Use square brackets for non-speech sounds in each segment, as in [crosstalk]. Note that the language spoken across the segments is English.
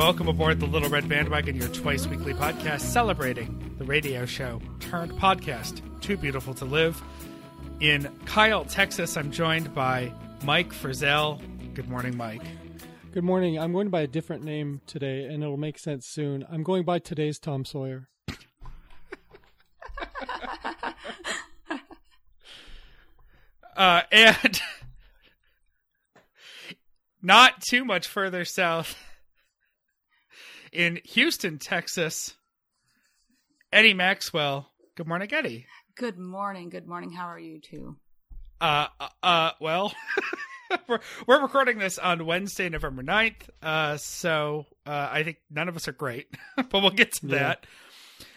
Welcome aboard the Little Red Bandwagon, your twice weekly podcast celebrating the radio show turned podcast, Too Beautiful to Live. In Kyle, Texas, I'm joined by Mike Frizzell. Good morning, Mike. Good morning. I'm going by a different name today, and it'll make sense soon. I'm going by today's Tom Sawyer. [laughs] uh, and [laughs] not too much further south in Houston, Texas, Eddie Maxwell. Good morning, Eddie. Good morning. Good morning. How are you two? Uh, uh, uh well, [laughs] we're, we're recording this on Wednesday, November 9th. Uh, so, uh, I think none of us are great, [laughs] but we'll get to yeah. that.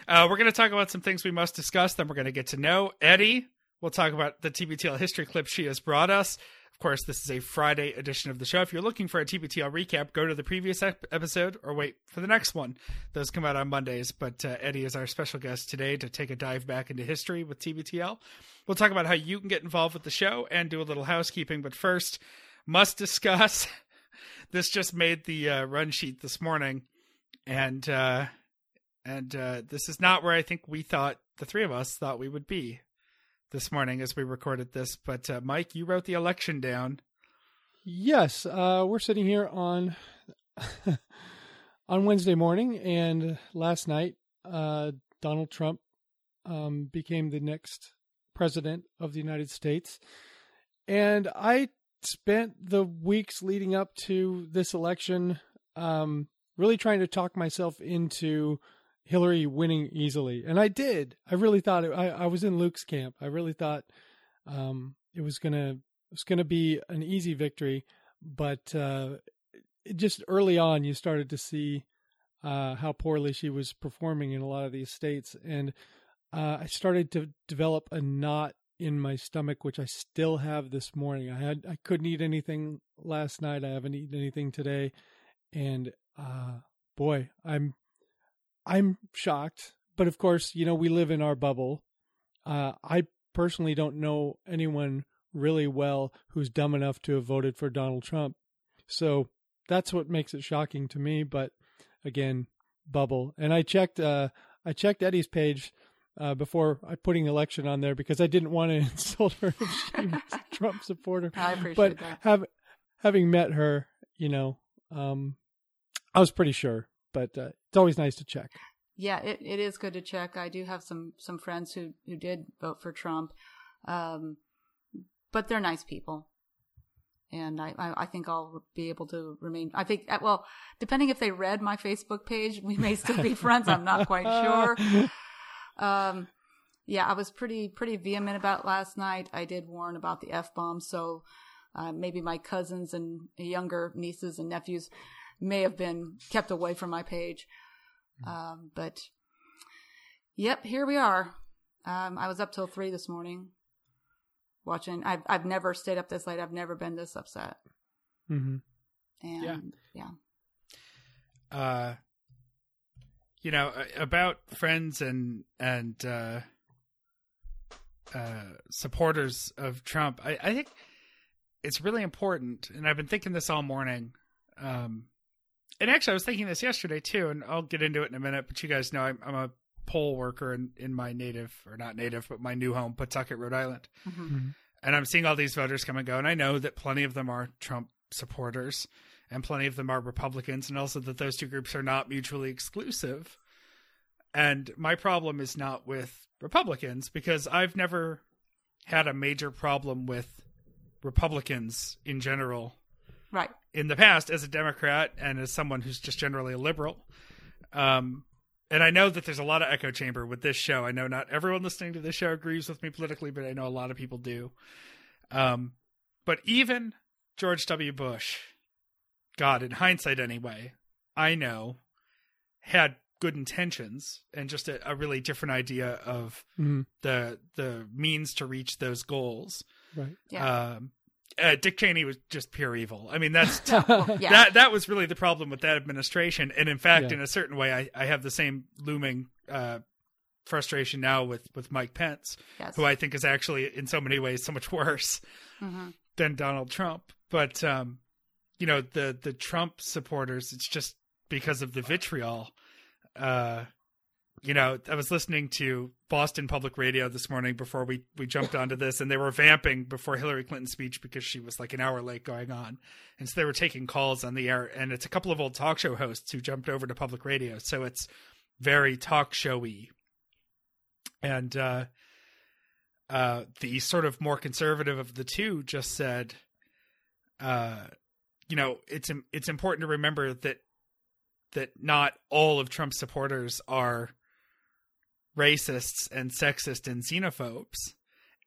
Uh, we're going to talk about some things we must discuss. Then we're going to get to know Eddie. We'll talk about the TBTL history clip she has brought us. Of course, this is a Friday edition of the show. If you're looking for a TBTL recap, go to the previous ep- episode or wait for the next one. Those come out on Mondays. But uh, Eddie is our special guest today to take a dive back into history with TBTL. We'll talk about how you can get involved with the show and do a little housekeeping. But first, must discuss. [laughs] this just made the uh, run sheet this morning, and uh, and uh, this is not where I think we thought the three of us thought we would be this morning as we recorded this. But uh, Mike, you wrote the election down. Yes, uh, we're sitting here on [laughs] on Wednesday morning, and last night uh, Donald Trump um, became the next president of the United States, and I spent the weeks leading up to this election um, really trying to talk myself into Hillary winning easily, and I did. I really thought it, I I was in Luke's camp. I really thought um, it was gonna it was gonna be an easy victory, but uh, just early on, you started to see uh, how poorly she was performing in a lot of these states, and uh, I started to develop a knot in my stomach, which I still have this morning. I had I couldn't eat anything last night. I haven't eaten anything today, and uh, boy, I'm I'm shocked, but of course, you know, we live in our bubble. Uh, I personally don't know anyone really well who's dumb enough to have voted for Donald Trump. So that's what makes it shocking to me. But again, bubble. And I checked, uh, I checked Eddie's page uh, before I putting election on there because I didn't want to [laughs] insult her if she was a Trump supporter. I appreciate but that. Have, having met her, you know, um, I was pretty sure but uh, it's always nice to check. Yeah, it, it is good to check. I do have some some friends who who did vote for Trump, um, but they're nice people, and I, I, I think I'll be able to remain. I think uh, well, depending if they read my Facebook page, we may still be friends. I'm not quite [laughs] sure. Um, yeah, I was pretty pretty vehement about last night. I did warn about the f bomb, so uh, maybe my cousins and younger nieces and nephews may have been kept away from my page. Hmm. Um, but yep, here we are. Um, I was up till three this morning watching. I've I've never stayed up this late. I've never been this upset. Mm-hmm. And yeah. yeah. Uh, you know about friends and and uh, uh, supporters of Trump. I, I think it's really important, and I've been thinking this all morning. Um, and actually, I was thinking this yesterday too, and I'll get into it in a minute. But you guys know I'm, I'm a poll worker in, in my native, or not native, but my new home, Pawtucket, Rhode Island. Mm-hmm. mm-hmm. And I'm seeing all these voters come and go, and I know that plenty of them are Trump supporters, and plenty of them are Republicans, and also that those two groups are not mutually exclusive. And my problem is not with Republicans because I've never had a major problem with Republicans in general right. in the past as a democrat and as someone who's just generally a liberal. Um and i know that there's a lot of echo chamber with this show. I know not everyone listening to this show agrees with me politically but i know a lot of people do. Um but even george w. Bush god in hindsight anyway i know had good intentions and just a, a really different idea of mm-hmm. the the means to reach those goals. Right. Yeah. um uh, Dick Cheney was just pure evil. I mean, that's [laughs] yeah. [laughs] that that was really the problem with that administration. And in fact, yeah. in a certain way, I, I have the same looming uh, frustration now with with Mike Pence, yes. who I think is actually in so many ways so much [laughs] worse mm-hmm. than Donald Trump. But um, you know, the the Trump supporters, it's just because of the vitriol. Uh, you know, I was listening to Boston Public Radio this morning before we we jumped onto this, and they were vamping before Hillary Clinton's speech because she was like an hour late going on, and so they were taking calls on the air. And it's a couple of old talk show hosts who jumped over to public radio, so it's very talk showy. And uh, uh, the sort of more conservative of the two just said, uh, you know, it's it's important to remember that that not all of Trump's supporters are racists and sexist and xenophobes.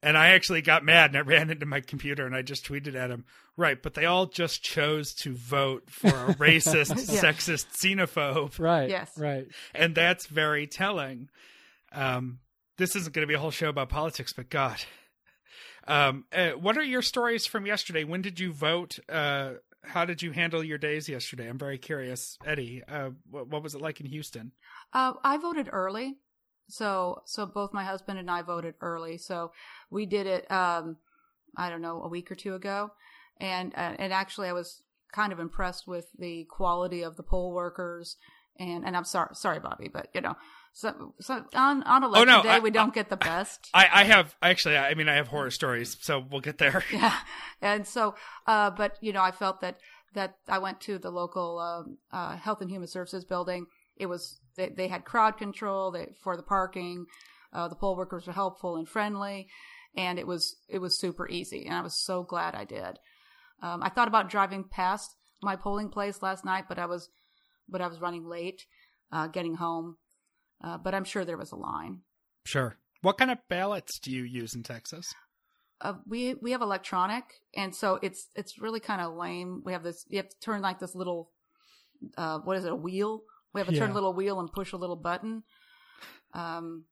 And I actually got mad and I ran into my computer and I just tweeted at him, right, but they all just chose to vote for a [laughs] racist, Yeah. sexist, xenophobe. Right. Yes. Right. And that's very telling. Um, this isn't going to be a whole show about politics, but God. Um, uh, what are your stories from yesterday? When did you vote? Uh, how did you handle your days yesterday? I'm very curious. Eddie, uh, what, what was it like in Houston? Uh, I voted early, so so both my husband and I voted early. So we did it. Um, I don't know, a week or two ago, and uh, and actually I was kind of impressed with the quality of the poll workers. And and I'm sorry, sorry, Bobby, but you know, so so on on election Oh, no, day I- we don't get the best. I, I have actually. I mean, I have horror stories, so we'll get there. [laughs] yeah and so uh but you know i felt that that i went to the local um, uh health and human services building it was they, they had crowd control they, for the parking uh the poll workers were helpful and friendly and it was it was super easy and i was so glad i did um i thought about driving past my polling place last night but i was but i was running late uh getting home uh, but i'm sure there was a line Sure. What kind of ballots do you use in Texas? uh, we we have electronic, and so it's it's really kind of lame. We have this. You have to turn like this little, uh, what is it? A wheel. We have to turn a little wheel and push a little button. Um,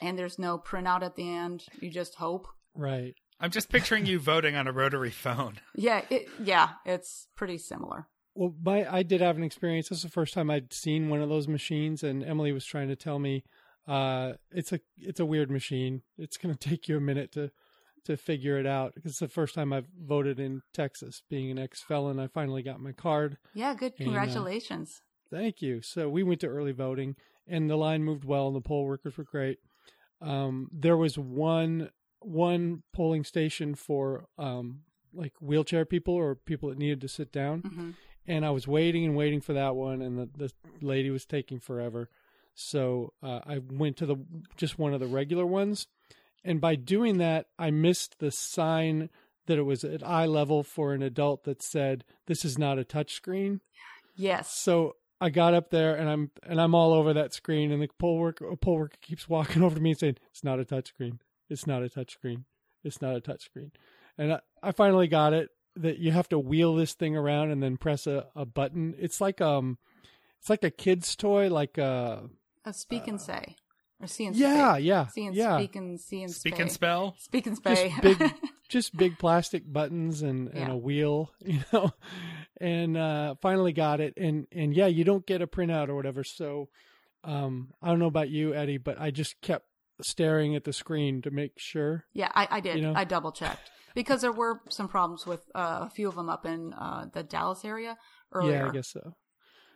and there's no printout at the end. You just hope. Right. I'm just picturing you voting on a rotary phone. [laughs] Yeah, it, yeah, it's pretty similar. Well, my I did have an experience. This is the first time I'd seen one of those machines, and Emily was trying to tell me uh, it's a it's a weird machine. It's going [laughs] to take you a minute to to figure it out because it's the first time I've voted in Texas. Being an ex felon, I finally got my card. Yeah, good. And, uh, Congratulations. Thank you. So we went to early voting, and the line moved well, and the poll workers were great. Um, there was one one polling station for um, like wheelchair people or people that needed to sit down, hmm and I was waiting and waiting for that one, and the, the lady was taking forever. So uh, I went to the just one of the regular ones, and by doing that, I missed the sign that it was at eye level for an adult that said this is not a touchscreen." Yes. So I got up there and I'm and I'm all over that screen, and the poll worker poll worker keeps walking [laughs] over to me and saying, "It's not a touch screen. It's not a touch screen. It's not a touch screen." And I, I finally got it that you have to wheel this thing around and then press a, a button. It's like um, it's like a kid's toy, like a Uh, speak and say, or see and yeah, spay. yeah, See and yeah, speak and see and Speak spay. and spell. Speak and just big, [laughs] just big plastic buttons and, and Yeah. a wheel, [laughs] you know, and uh, finally got it. And and yeah, you don't get a printout or whatever. So um, I don't know about you, Eddie, but I just kept staring at the screen to make sure. Yeah, I, I did. You know? I double checked because there were some problems with uh, a few of them up in uh, the Dallas area earlier. Yeah, I guess so.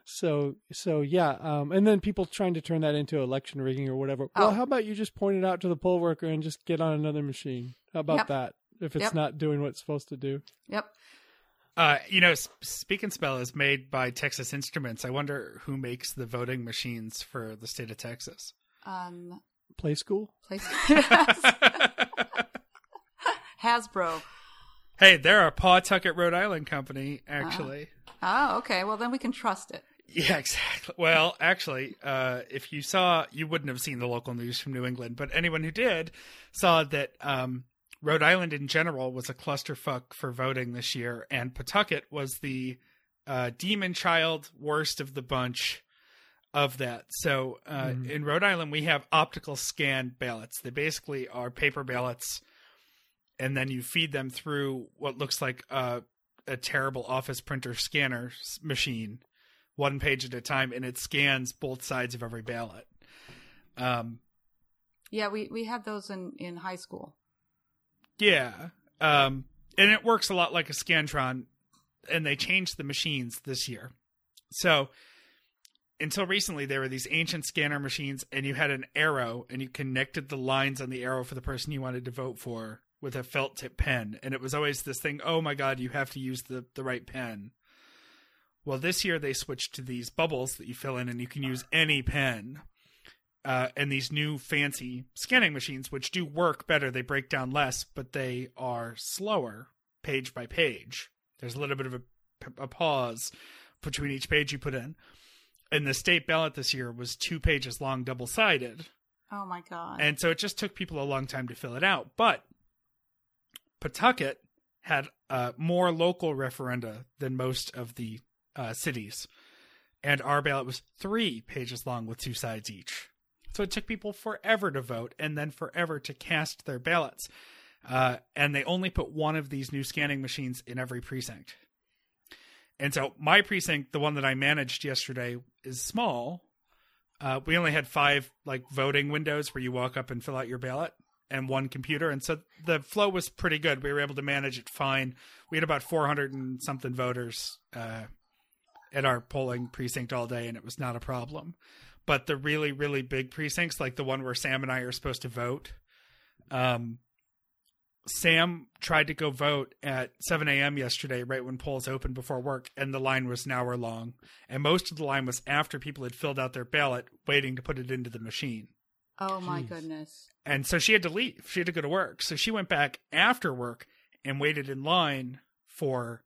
So so yeah, um, and then people trying to turn that into election rigging or whatever. Well, Oh. how about you just point it out to the poll worker and just get on another machine? How about Yep. that? If it's Yep. not doing what it's supposed to do. Yep. Uh, you know, Speak and Spell is made by Texas Instruments. I wonder who makes the voting machines for the state of Texas. Um, Playskool. place [laughs] Hasbro. hey, they're a Pawtucket, Rhode Island company, actually. Oh, okay. Well, then we can trust it. Yeah, exactly. Well, actually, uh, if you saw, you wouldn't have seen the local news from New England, but anyone who did saw that um, Rhode Island in general was a clusterfuck for voting this year, and Pawtucket was the uh, demon child, worst of the bunch of that. So uh, Mhm. in Rhode Island, we have optical scan ballots. They basically are paper ballots, and then you feed them through what looks like a, a terrible office printer scanner machine one page at a time, and it scans both sides of every ballot. Um, Yeah, we, we had those in, in high school. yeah, um, and it works a lot like a Scantron, and they changed the machines this year. So until recently there were these ancient scanner machines and you had an arrow and you connected the lines on the arrow for the person you wanted to vote for with a felt tip pen and it was always this thing oh my god you have to use the the right pen well this year they switched to these bubbles that you fill in and you can use any pen uh, and these new fancy scanning machines which do work better they break down less but they are slower page by page there's a little bit of a, a pause between each page you put in and the state ballot this year was two pages long double sided Oh my god. and so it just took people a long time to fill it out. But Pawtucket had uh, more local referenda than most of the uh, cities, and our ballot was three pages long with two sides each. So it took people forever to vote and then forever to cast their ballots. Uh, and they only put one of these new scanning machines in every precinct. And so my precinct, the one that I managed yesterday, is small. Uh, we only had five like voting windows where you walk up and fill out your ballot and one computer and so the flow was pretty good we were able to manage it fine we had about 400 and something voters uh, at our polling precinct all day and it was not a problem but the really really big precincts like the one where sam and i are supposed to vote um, sam tried to go vote at 7 a.m yesterday right when polls opened before work and the line was an hour long and most of the line was after people had filled out their ballot waiting to put it into the machine oh my Jeez. goodness. and so she had to leave. She had to go to work. So she went back after work and waited in line for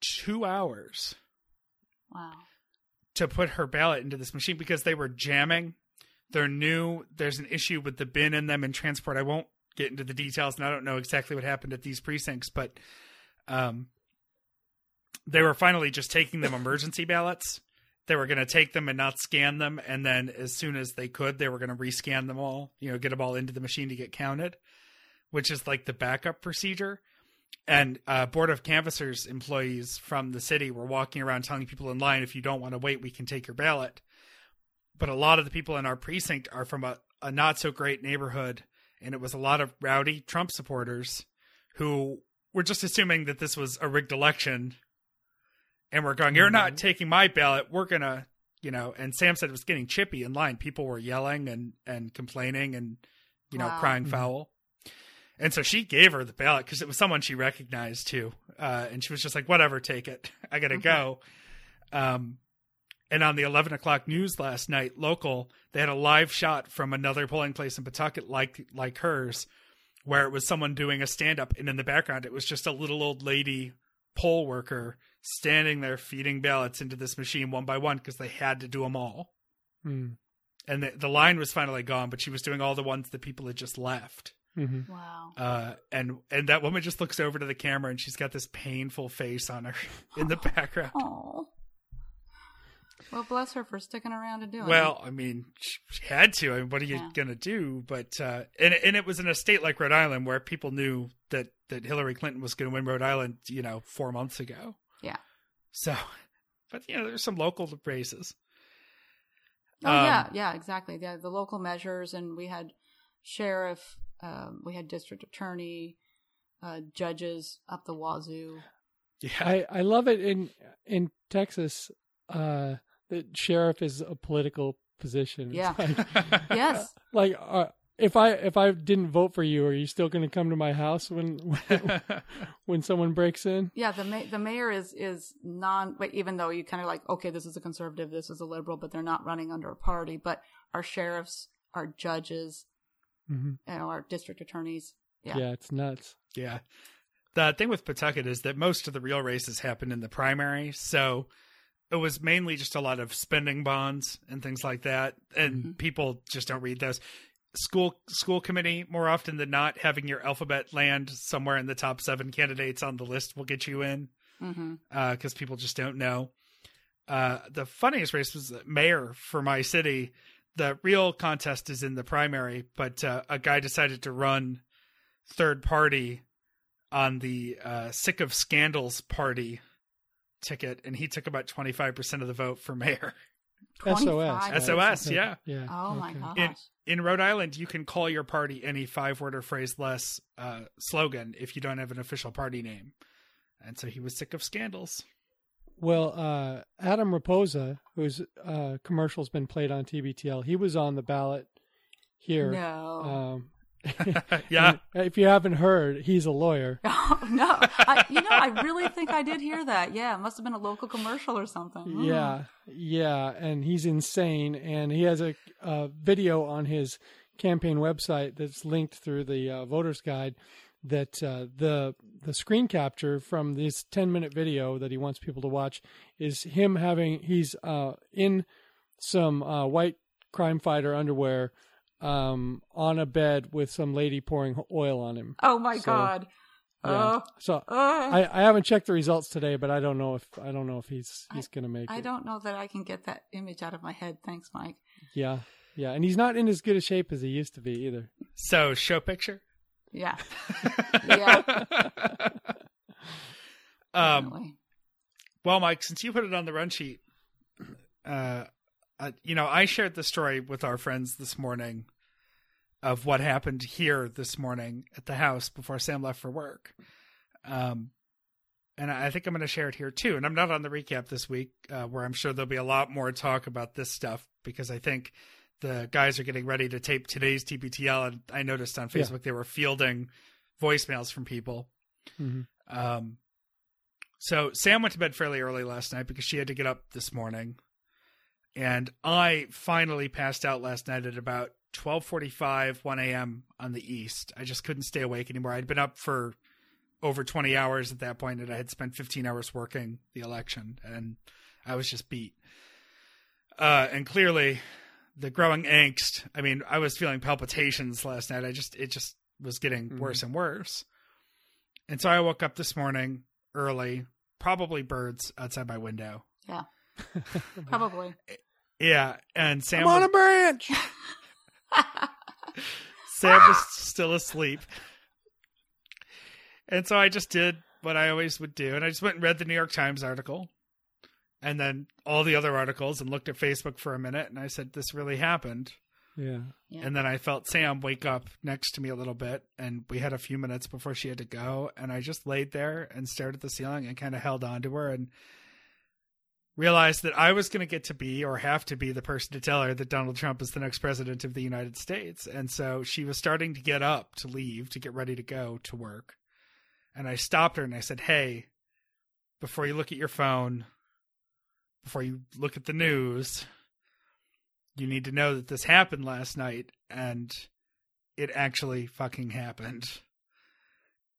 two hours Wow. to put her ballot into this machine because they were jamming. They're new. There's an issue with the bin in them in transport. I won't get into the details, and I don't know exactly what happened at these precincts, but um, they were finally just taking them emergency ballots. They were going to take them and not scan them, and then as soon as they could, they were going to rescan them all. You know, get them all into the machine to get counted, which is like the backup procedure. And uh, board of canvassers employees from the city were walking around telling people in line, if you don't want to wait, we can take your ballot. But a lot of the people in our precinct are from a, a not so great neighborhood, and it was a lot of rowdy Trump supporters who were just assuming that this was a rigged election and we're going, You're not taking my ballot. We're gonna you know, and Sam said it was getting chippy in line. People were yelling and and complaining and you know, Wow. crying foul. And so she gave her the ballot because it was someone she recognized too. Uh, and she was just like, whatever, take it. [laughs] I got to go. Um, and on the 11 o'clock news last night, local, they had a live shot from another polling place in Pawtucket like, like hers, where it was someone doing a stand up. And in the background, it was just a little old lady poll worker standing there feeding ballots into this machine one by one because they had to do them all. Mm. And the, the line was finally gone, but she was doing all the ones that people had just left. Hmm Wow. Uh, and and that woman just looks over to the camera and she's got this painful face on her [laughs] in the [laughs] background. Oh. Well, bless her for sticking around and doing it. Well, I mean, she she had to. I mean, what are you Yeah. gonna do? But uh, and and it was in a state like Rhode Island where people knew that that Hillary Clinton was going to win Rhode Island, you know, four months ago. Yeah. So, [laughs] but you know, there's some local races. Oh Um, yeah, yeah, exactly. Yeah, the local measures, and we had sheriff, um, we had district attorney, uh, judges up the wazoo. Yeah. I, I love it in in Texas. Uh, the sheriff is a political position. Yeah. like, [laughs] Yes, like uh, if I if I didn't vote for you, are you still going to come to my house when [laughs] when, [laughs] when someone breaks in? yeah. The ma- the mayor is is non. But even though you kind of like, okay, this is a conservative, this is a liberal, but they're not running under a party. But our sheriffs, our judges, hmm you know, our district attorneys. Yeah. Yeah. it's nuts. Yeah. The thing with Pawtucket is that most of the real races happened in the primary. So it was mainly just a lot of spending bonds and things like that. And Mhm. people just don't read those. School school committee, more often than not, having your alphabet land somewhere in the top seven candidates on the list will get you in Mm-hmm. because people just don't know. Uh, the funniest race was the mayor for my city. The real contest is in the primary, but uh, a guy decided to run third party on the uh, sick of scandals party ticket, and he took about twenty five percent of the vote for mayor. SOS. 25. right? SOS, yeah. Yeah. Oh my okay. gosh. In- In Rhode Island, you can call your party any five word or phrase less uh, slogan if you don't have an official party name. And so he was sick of scandals. Well, uh, Adam Raposa, whose uh, commercial's been played on TBTL, he was on the ballot here. No. Um, [laughs] [laughs] yeah. if you haven't heard, he's a lawyer. [laughs] Oh, no. I, you know, I really think I did hear that. Yeah, it must have been a local commercial or something. Hmm. Yeah, yeah, and he's insane, and he has a, a video on his campaign website that's linked through the uh, voters guide. That uh, the the screen capture from this ten minute video that he wants people to watch is him having he's uh, in some uh, white crime fighter underwear um, on a bed with some lady pouring oil on him. Oh my So, god. Yeah. Oh. So uh, I, I haven't checked the results today, but I don't know if I don't know if he's he's gonna make I it. don't know that I can get that image out of my head. Thanks, Mike. Yeah, yeah, and he's not in as good a shape as he used to be either. So show picture. Yeah. Yeah. [laughs] um, definitely. well, Mike, since you put it on the run sheet, uh, uh, you know, I shared the story with our friends this morning of what happened here this morning at the house before Sam left for work. Um, and I I think I'm going to share it here too. And I'm not on the recap this week, uh, where I'm sure there'll be a lot more talk about this stuff because I think the guys are getting ready to tape today's TBTL. And I noticed on Yeah. Facebook they were fielding voicemails from people. Mhm. Um, so Sam went to bed fairly early last night because she had to get up this morning, and I finally passed out last night at about twelve forty-five, one a.m. on the east. I just couldn't stay awake anymore. I'd been up for over twenty hours at that point, and I had spent fifteen hours working the election, and I was just beat. Uh, and clearly, the growing angst. I mean, I was feeling palpitations last night. I just it just was getting Mhm. worse and worse. And so I woke up this morning early, probably birds outside my window. Yeah. [laughs] Probably. Yeah, and Sam I'm on was, a branch. [laughs] Sam was still asleep. And so I just did what I always would do, and I just went and read the New York Times article, and then all the other articles, and looked at Facebook for a minute, and I said, "This really happened." yeah, Yeah. And then I felt Sam wake up next to me a little bit, and we had a few minutes before she had to go. And I just laid there and stared at the ceiling and kind of held on to her and realized that I was going to get to be or have to be the person to tell her that Donald Trump is the next president of the United States. And so she was starting to get up to leave, to get ready to go to work. And I stopped her and I said, Hey, before you look at your phone, before you look at the news, you need to know that this happened last night and it actually fucking happened.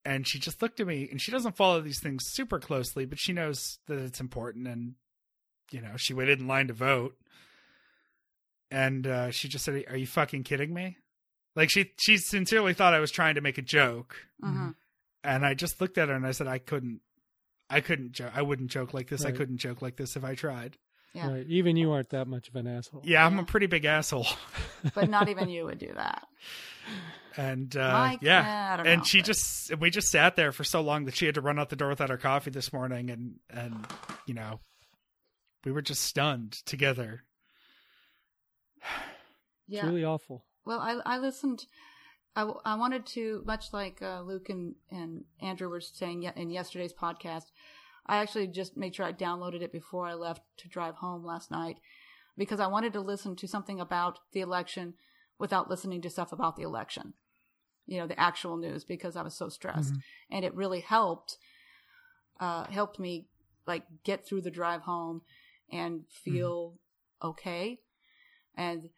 And she just looked at me and she doesn't follow these things super closely, but she knows that it's important and you know, she waited in line to vote. And uh, she just said, "Are you fucking kidding me?" Like she she sincerely thought I was trying to make a joke. hmm And I just looked at her and I said, "I couldn't I couldn't joke. I wouldn't joke like this. I couldn't joke like this if I tried." Yeah. right. Even you aren't that much of an asshole. Yeah, I'm Yeah. a pretty big asshole. [laughs] But not even you would do that. And uh, Mike, yeah, I don't and know, she but- just we just sat there for so long that she had to run out the door without her coffee this morning, and and you know, we were just stunned together. [sighs] Yeah. It's really awful. Well, I I listened. I, w- I wanted to, much like uh, Luke and, and Andrew were saying in yesterday's podcast, I actually just made sure I downloaded it before I left to drive home last night because I wanted to listen to something about the election without listening to stuff about the election, you know, the actual news because I was so stressed. And it really helped, uh, helped me like get through the drive home and feel okay. And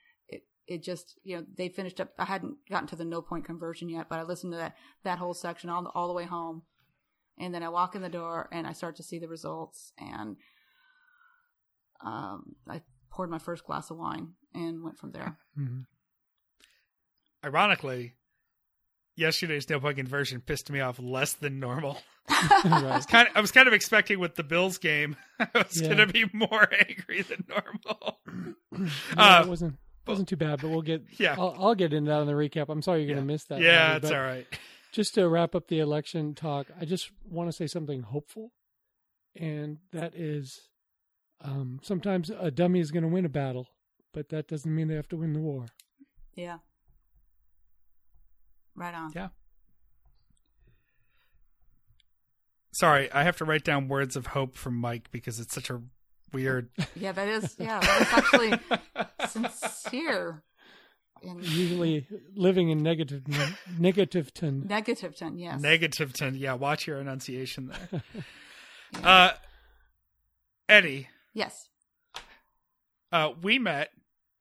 it, it just, you know, they finished up. I hadn't gotten to the no point conversion yet, but I listened to that, that whole section all, all the way home. And then I walk in the door and I start to see the results. And um, I poured my first glass of wine and went from there. Mhm. Ironically, yesterday's no point conversion pissed me off less than normal. [laughs] right. Kind of, I was kind of expecting with the Bills game, [laughs] I was Yeah. going to be more [laughs] angry than normal. Yeah, [clears throat] Uh, it wasn't wasn't too bad, but we'll get. [laughs] Yeah. I'll, I'll get into that in the recap. I'm sorry you're Yeah. going to miss that. yeah, Bobby, it's all right. [laughs] Just to wrap up the election talk, I just want to say something hopeful, and that is, um, sometimes a dummy is going to win a battle, but that doesn't mean they have to win the war. Yeah. Right on. Yeah. Sorry, I have to write down words of hope from Mike because it's such a weird. Yeah, that is. Yeah, that is actually sincere. In Usually living in negative negativeton. negative ten, yes. Negative ten. Yeah, watch your enunciation there. [laughs] uh, Eddie, yes. uh, we met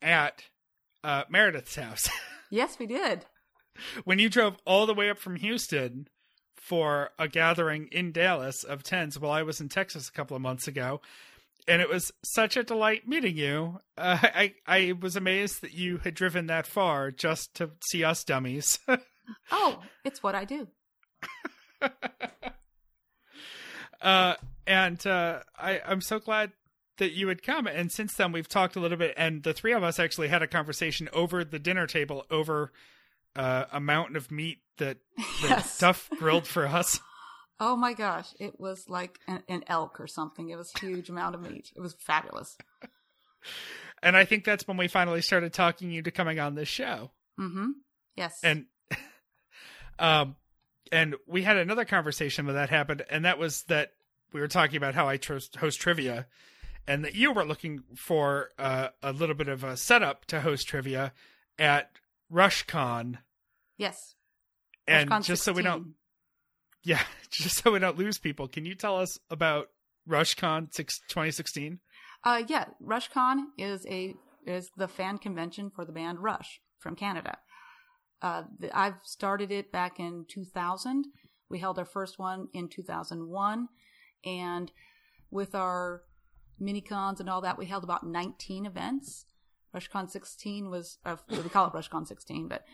at uh, Meredith's house [laughs] Yes, we did. when you drove all the way up from Houston for a gathering in Dallas of tens while I was in Texas a couple of months ago. And it was such a delight meeting you. Uh, I I was amazed that you had driven that far just to see us dummies. [laughs] Oh, it's what I do. [laughs] uh, and uh, I, I'm so glad that you had come. And since then, we've talked a little bit, and the three of us actually had a conversation over the dinner table over uh, a mountain of meat that, that [laughs] Yes. Duff grilled for us. Oh my gosh, it was like an, an elk or something. It was a huge amount of meat. It was fabulous. [laughs] And I think that's when we finally started talking you to coming on this show. Mm-hmm. Yes. And [laughs] um, and we had another conversation when that happened, and that was that we were talking about how I host, host trivia, and that you were looking for uh, a little bit of a setup to host trivia at RushCon, yes. and RushCon just so we don't, 16. Yeah, [laughs] just so we don't lose people, can you tell us about RushCon 2016? Uh, yeah, RushCon is a is the fan convention for the band Rush from Canada. Uh, the, I've started it back in 2000. We held our first one in 2001, and with our mini cons and all that, we held about 19 events. RushCon 16 was, uh, we call it RushCon 16, but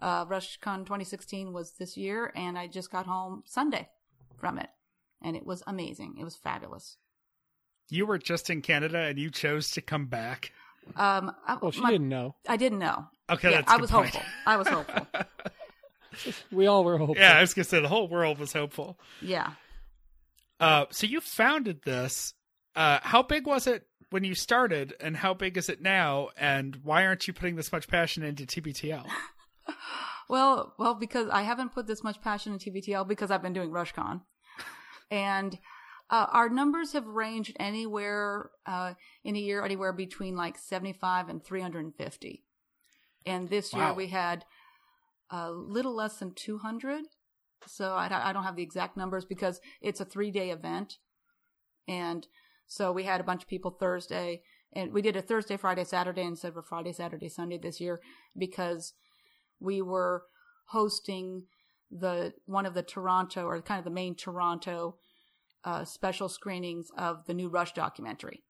uh, RushCon 2016 was this year, and I just got home Sunday from it, and it was amazing. It was fabulous. You were just in Canada and you chose to come back. Um, I, Well, she my- didn't know. I didn't know. Okay, yeah, that's a I good was point. hopeful. I was hopeful. [laughs] We all were hopeful. Yeah, I was gonna say the whole world was hopeful. Yeah. Uh, so you founded this. Uh, how big was it when you started, and how big is it now? And why aren't you putting this much passion into TBTL? [laughs] Well, well, because I haven't put this much passion in TBTL because I've been doing RushCon, [laughs] and uh, our numbers have ranged anywhere uh, in a year, anywhere between like seventy-five and three hundred and fifty. And this year we had a little less than two hundred. So I, I don't have the exact numbers because it's a three-day event, and so we had a bunch of people Thursday, and we did a Thursday, Friday, Saturday instead of a Friday, Saturday, Sunday this year because we were hosting the one of the Toronto or kind of the main Toronto uh, special screenings of the new Rush documentary.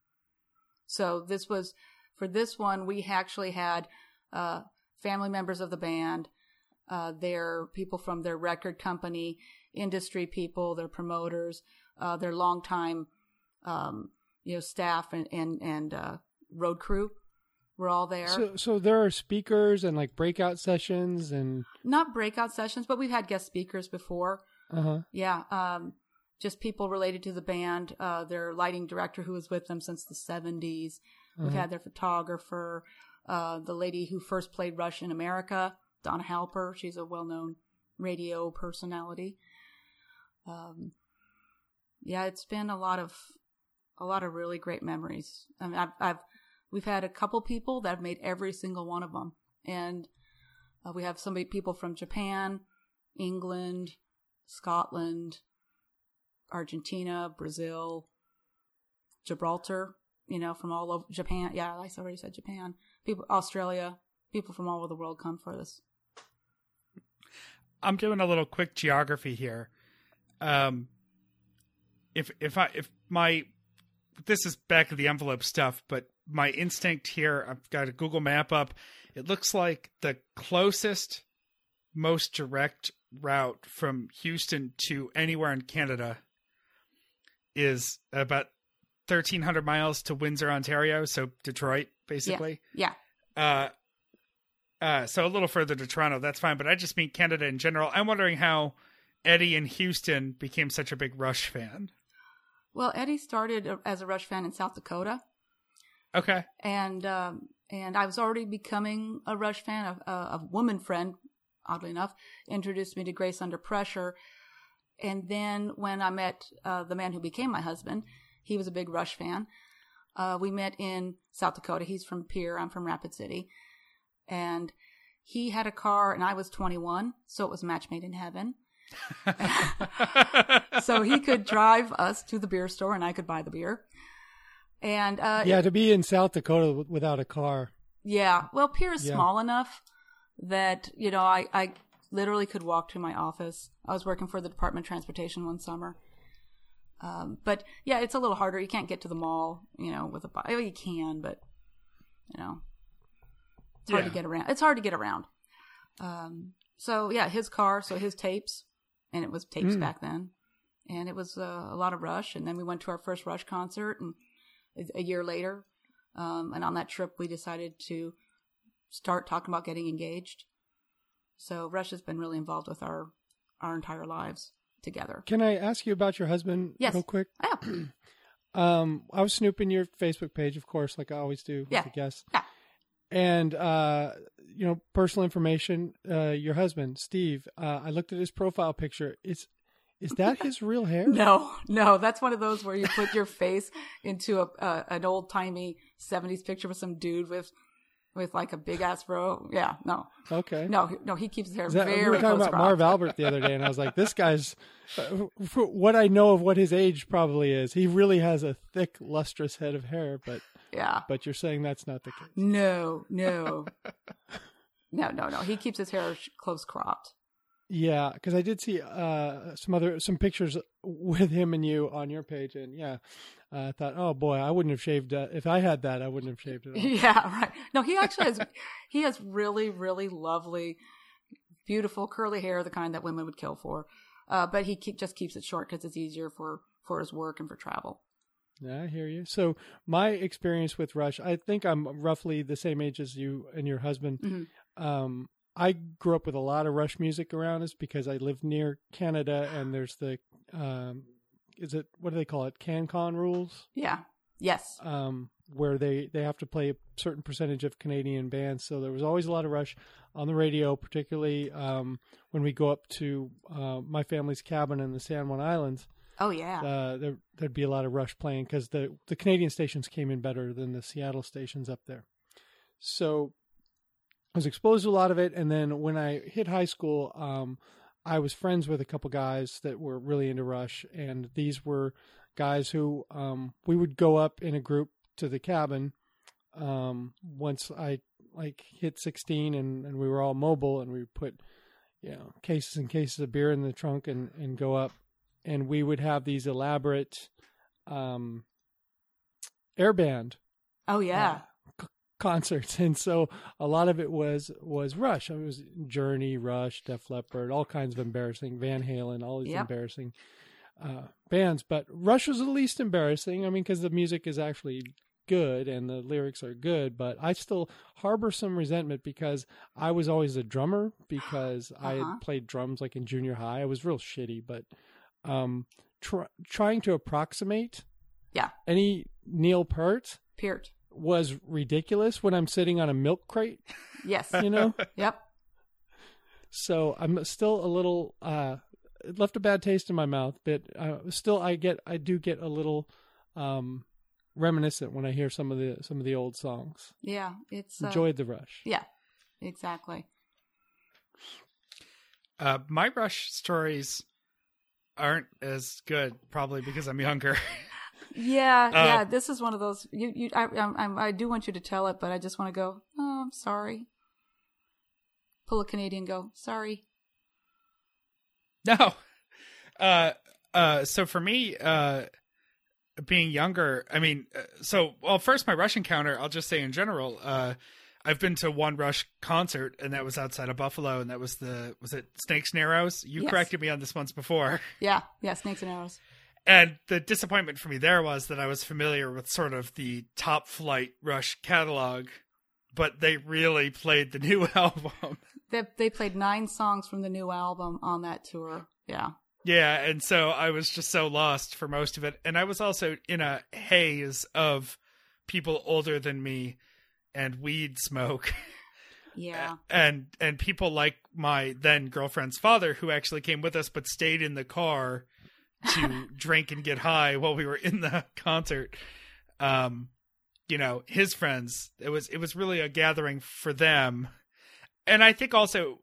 So this was for this one we actually had uh, family members of the band, uh, their people from their record company, industry people, their promoters, uh, their longtime um, you know staff and and and uh, road crew were all there. So, so there are speakers and like breakout sessions and Not breakout sessions, but we've had guest speakers before. uh huh. Yeah, um, just people related to the band. Uh, their lighting director, who was with them since the 70s. We've Uh-huh. had their photographer, uh, the lady who first played Rush in America, Donna Halper. She's a well-known radio personality. Um, yeah, it's been a lot of a lot of really great memories. I mean, I've, I've we've had a couple people that have made every single one of them, and uh, we have somebody people from Japan, England, Scotland, Argentina, Brazil, Gibraltar. You know, from all over Japan. Yeah, I already said Japan. People, Australia. People from all over the world come for this. I'm doing a little quick geography here. Um, if if I if my this is back of the envelope stuff, but my instinct here, I've got a Google map up. It looks like the closest, most direct route from Houston to anywhere in Canada is about 1,300 miles to Windsor, Ontario. So Detroit, basically. Yeah. Uh, uh, so a little further to Toronto, that's fine. But I just mean Canada in general. I'm wondering how Eddie in Houston became such a big Rush fan. Well, Eddie started as a Rush fan in South Dakota, Okay. and um, and I was already becoming a Rush fan. A, a, a woman friend, oddly enough, introduced me to Grace Under Pressure, And then when I met uh, the man who became my husband, he was a big Rush fan. Uh, we met in South Dakota. He's from Pierre. I'm from Rapid City. And he had a car and I was 21. So it was match made in heaven. [laughs] [laughs] so he could drive us to the beer store and I could buy the beer. And uh, yeah, to be in South Dakota without a car. yeah, well, Pierre is Yeah. small enough that you know I I literally could walk to my office. I was working for the Department of Transportation one summer. Um, but yeah, it's a little harder. You can't get to the mall, you know, with a bike. Oh, you can, but you know, it's hard to get around. It's hard to get around. Um, so yeah, his car, so his tapes, and it was tapes Mm. back then, and it was uh, a lot of Rush. And then we went to our first Rush concert, and a- year later, um, and on that trip, we decided to start talking about getting engaged. So Rush has been really involved with our our entire lives together. Can I ask you about your husband Yes. real quick? Yeah, [clears throat] Um, I was snooping your Facebook page, of course, like I always do Yeah. with the guests. Yeah. And uh, you know, personal information. Uh, your husband, Steve. Uh, I looked at his profile picture. Is is that his real hair? [laughs] no, no, that's one of those where you put your face into a, an old timey '70s picture with some dude with with like a big ass fro. Yeah, no, Okay. no, no, he keeps his hair that- very we were talking about Marv. Albert the other day, and I was like, "This guy's uh, what I know of what his age probably is. He really has a thick, lustrous head of hair." But Yeah, but you're saying that's not the case. no, no, [laughs] no, no, no. He keeps his hair close cropped. Yeah, because I did see uh, some other some pictures with him and you on your page, and yeah, uh, I thought, oh boy, I wouldn't have shaved. Uh, if I had that, I wouldn't have shaved it. [laughs] Yeah, right. No, he actually has he has really, really lovely, beautiful curly hair, the kind that women would kill for. Uh, but he keep, just keeps it short because it's easier for for his work and for travel. Yeah, I hear you. So my experience with Rush, I think I'm roughly the same age as you and your husband. Mhm. Um, I grew up with a lot of Rush music around us because I live near Canada, and there's the um, is it what do they call it? CanCon rules. Yeah. Yes. um, where they, they have to play a certain percentage of Canadian bands. So there was always a lot of Rush on the radio, particularly um, when we go up to uh, my family's cabin in the San Juan Islands. Oh yeah. Uh, there, there'd be a lot of Rush playing because the, the Canadian stations came in better than the Seattle stations up there. So I was exposed to a lot of it. And then when I hit high school, um, I was friends with a couple guys that were really into Rush. And these were guys who um, we would go up in a group to the cabin um, once I like hit 16 and, and we were all mobile and we would put you know cases and cases of beer in the trunk and, and go up and we would have these elaborate um, air band oh yeah. uh, concerts [laughs] and so a lot of it was was rush it was journey rush def leppard all kinds of embarrassing van halen all these Yep. embarrassing uh, bands but rush was the least embarrassing i mean because the music is actually good and the lyrics are good but i still harbor some resentment because i was always a drummer because [gasps] i Uh-huh. had played drums like in junior high i was real shitty but um tr- trying to approximate Yeah. any neil peart Peart. Was ridiculous when I'm sitting on a milk crate, Yes. you know? [laughs] yep. so I'm still a little uh it left a bad taste in my mouth, but uh, still I get I do get a little um reminiscent when I hear some of the some of the old songs. Yeah. It's uh, Enjoyed the rush. Yeah. Exactly. Uh, my Rush stories aren't as good, probably because I'm younger. [laughs] Yeah, Uh, yeah. This is one of those. You, you. I, I, I do want you to tell it, but I just want to go. Oh, I'm sorry. Pull a Canadian. Go. Sorry. No. Uh, uh, so for me, uh, being younger, I mean, uh, so, well, first, my Rush encounter, I'll just say in general, uh, I've been to one Rush concert, and that was outside of Buffalo, and that was the, was it Snakes and Arrows? You Yes. corrected me on this once before. Yeah, yeah. Snakes and arrows. And the disappointment for me there was that I was familiar with sort of the top flight Rush catalog, but they really played the new [laughs] album. They they played nine songs from the new album on that tour. Yeah. Yeah, and so I was just so lost for most of it. And I was also in a haze of people older than me and weed smoke. [laughs] Yeah. and and people like my then girlfriend's father who actually came with us but stayed in the car to drink and get high while we were in the concert um you know his friends it was it was really a gathering for them and i think also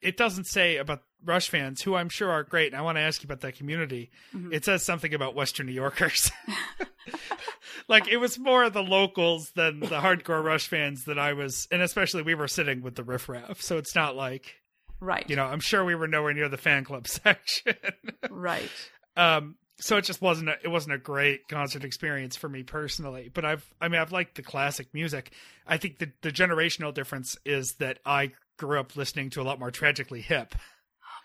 it doesn't say about rush fans who i'm sure are great and i want to ask you about that community Mhm. it says something about western new yorkers [laughs] [laughs] like it was more the locals than the hardcore rush fans that i was and especially we were sitting with the riffraff so it's not like Right. you know i'm sure we were nowhere near the fan club [laughs] section Right. Um so it just wasn't a, it wasn't a great concert experience for me personally but i've i mean i've liked the classic music i think the the generational difference is that i grew up listening to a lot more tragically hip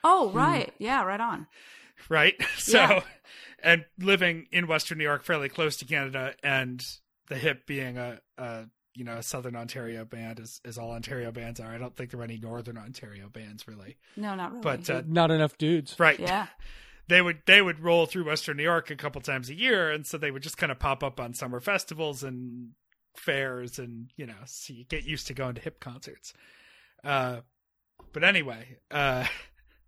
Oh, right. Yeah, right on. right [laughs] so Yeah. and living in western new york fairly close to canada and the hip being a, a you know a southern ontario band as, as all ontario bands are i don't think there are any northern ontario bands really No, not really. but uh, Not enough dudes. right yeah. [laughs] they would they would roll through Western New York a couple times a year, and so they would just kind of pop up on summer festivals and fairs, and you know, so you get used to going to hip concerts. Uh, but anyway, uh,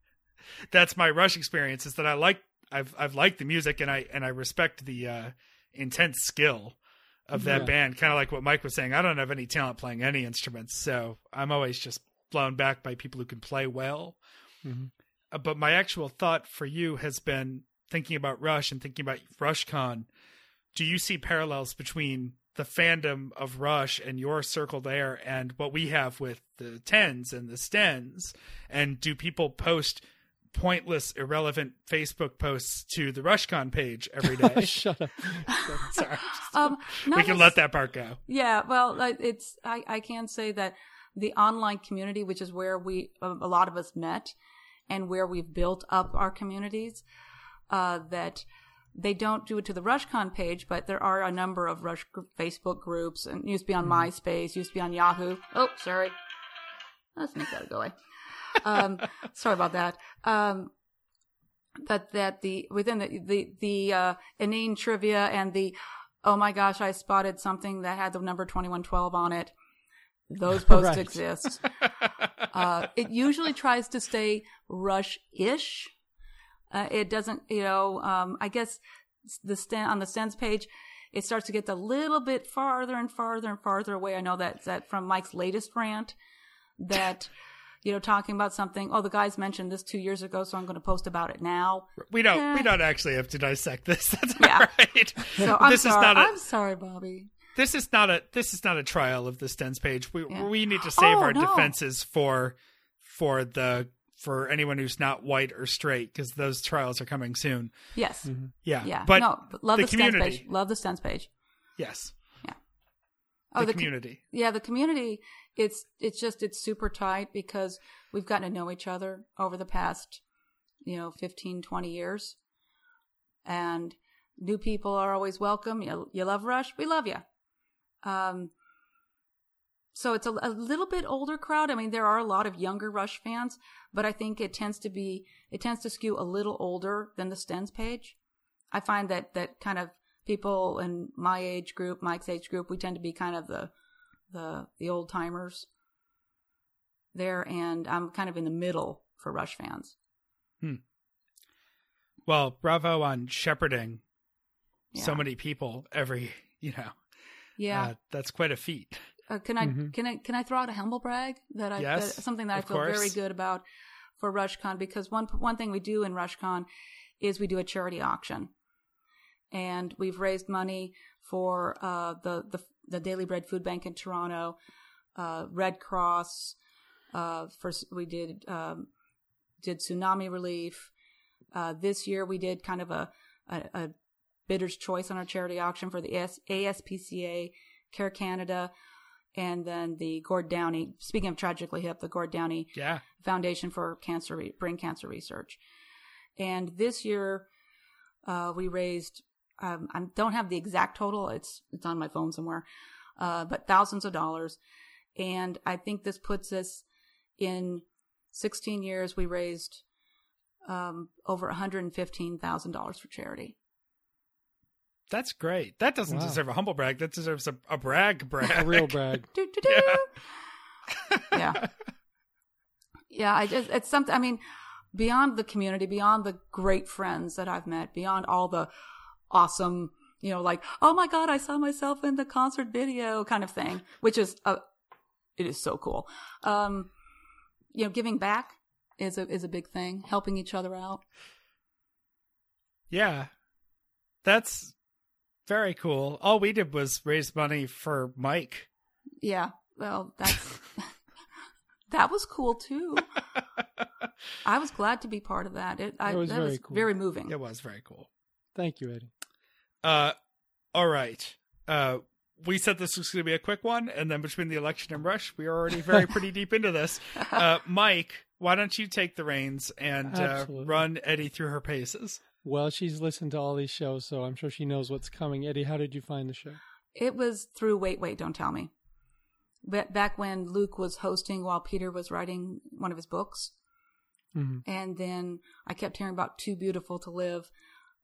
[laughs] that's my Rush experience. Is that I like I've I've liked the music, and I and I respect the uh, intense skill of that Yeah. band. Kind of like what Mike was saying. I don't have any talent playing any instruments, so I'm always just blown back by people who can play well. Mhm. Uh, but my actual thought for you has been thinking about Rush and thinking about RushCon. Do you see parallels between the fandom of Rush and your circle there and what we have with the tens and the stens? And do people post pointless, irrelevant Facebook posts to the RushCon page every day? [laughs] Shut up. [laughs] Sorry. Um, we can nec- let that part go. Yeah, well, it's I, I can say that the online community, which is where we a a lot of us met, and where we've built up our communities, uh, that they don't do it to the RushCon page, but there are a number of Rush Facebook groups, and used to be on MySpace, used to be on Yahoo. Oh, sorry, let's make that go away. Um, [laughs] sorry about that. Um, that that the within the the the uh, inane trivia and the oh my gosh, I spotted something that had the number 2112 on it. Those [laughs] posts Right. exist. [laughs] Uh, it usually tries to stay rush ish. Uh, it doesn't, you know, um, I guess the sten, on the Stens page, it starts to get a little bit farther and farther and farther away. I know that, that from Mike's latest rant that, [laughs] you know, talking about something, oh, the guys mentioned this two years ago, so I'm going to post about it now. We don't Eh. we don't actually have to dissect this. That's Yeah. right. So I'm this sorry. is not a I'm sorry, Bobby. This is not a this is not a trial of the Stens page. We Yeah. we need to oh, save Oh, our no. defenses for for the for anyone who's not white or straight because those trials are coming soon. Yes. Mm-hmm. Yeah, Yeah. but no, but love the the, Stens community. page. Love the Stens page. yes, Yeah. Oh, the, the, co- community. yeah, the community. It's it's just it's super tight because we've gotten to know each other over the past, you know, 15, 20 years, and new people are always welcome. You you love Rush, we love you. Um, so it's a, a little bit older crowd. I mean, there are a lot of younger Rush fans, but I think it tends to be it tends to skew a little older than the Stens page. I find that that kind of people in my age group, Mike's age group, we tend to be kind of the the the old timers there, and I'm kind of in the middle for Rush fans. Hmm. Well, bravo on shepherding so many people every you know. Yeah. uh, that's quite a feat. Uh, can I Mhm. can I can I throw out a humble brag that I Yes, that, something that I of feel very good about for RushCon because one one thing we do in RushCon is we do a charity auction, and we've raised money for uh, the the the Daily Bread Food Bank in Toronto, uh, Red Cross. Uh, first we did um, did tsunami relief. Uh, this year we did kind of a, a, a bidder's choice on our charity auction for the AS, ASPCA, Care Canada, and then the Gord Downie. Speaking of tragically hip, the Gord Downie Yeah, Foundation for Cancer Re- Brain Cancer Research. And this year, uh, we raised. Um, I don't have the exact total. It's it's on my phone somewhere, uh, but thousands of dollars. And I think this puts us in 16 years. We raised um, over 115 thousand dollars for charity. That's great. That doesn't Wow. deserve a humble brag. That deserves a, a brag brag. A real [laughs] brag. Do, do, do. Yeah. [laughs] yeah. Yeah, I just it's something I mean, beyond the community, beyond the great friends that I've met, beyond all the awesome, you know, like, oh my god, I saw myself in the concert video kind of thing, which is a it is so cool. Um you know, giving back is a is a big thing, helping each other out. Yeah. That's very cool. All we did was raise money for Mike. Yeah. Well, that's [laughs] that was cool too. [laughs] I was glad to be part of that. It, I, It was that very was cool. very moving. It was very cool. Thank you, Eddie. Uh, all right. Uh, we said this was going to be a quick one, and then between the election and Rush, we are already very pretty [laughs] deep into this. Uh, Mike, why don't you take the reins and uh, run Eddie through her paces? Well, she's listened to all these shows, so I'm sure she knows what's coming. Eddie, how did you find the show? It was through Wait, Wait, Don't Tell Me. Ba- Back when Luke was hosting while Peter was writing one of his books. hmm And then I kept hearing about Too Beautiful to Live.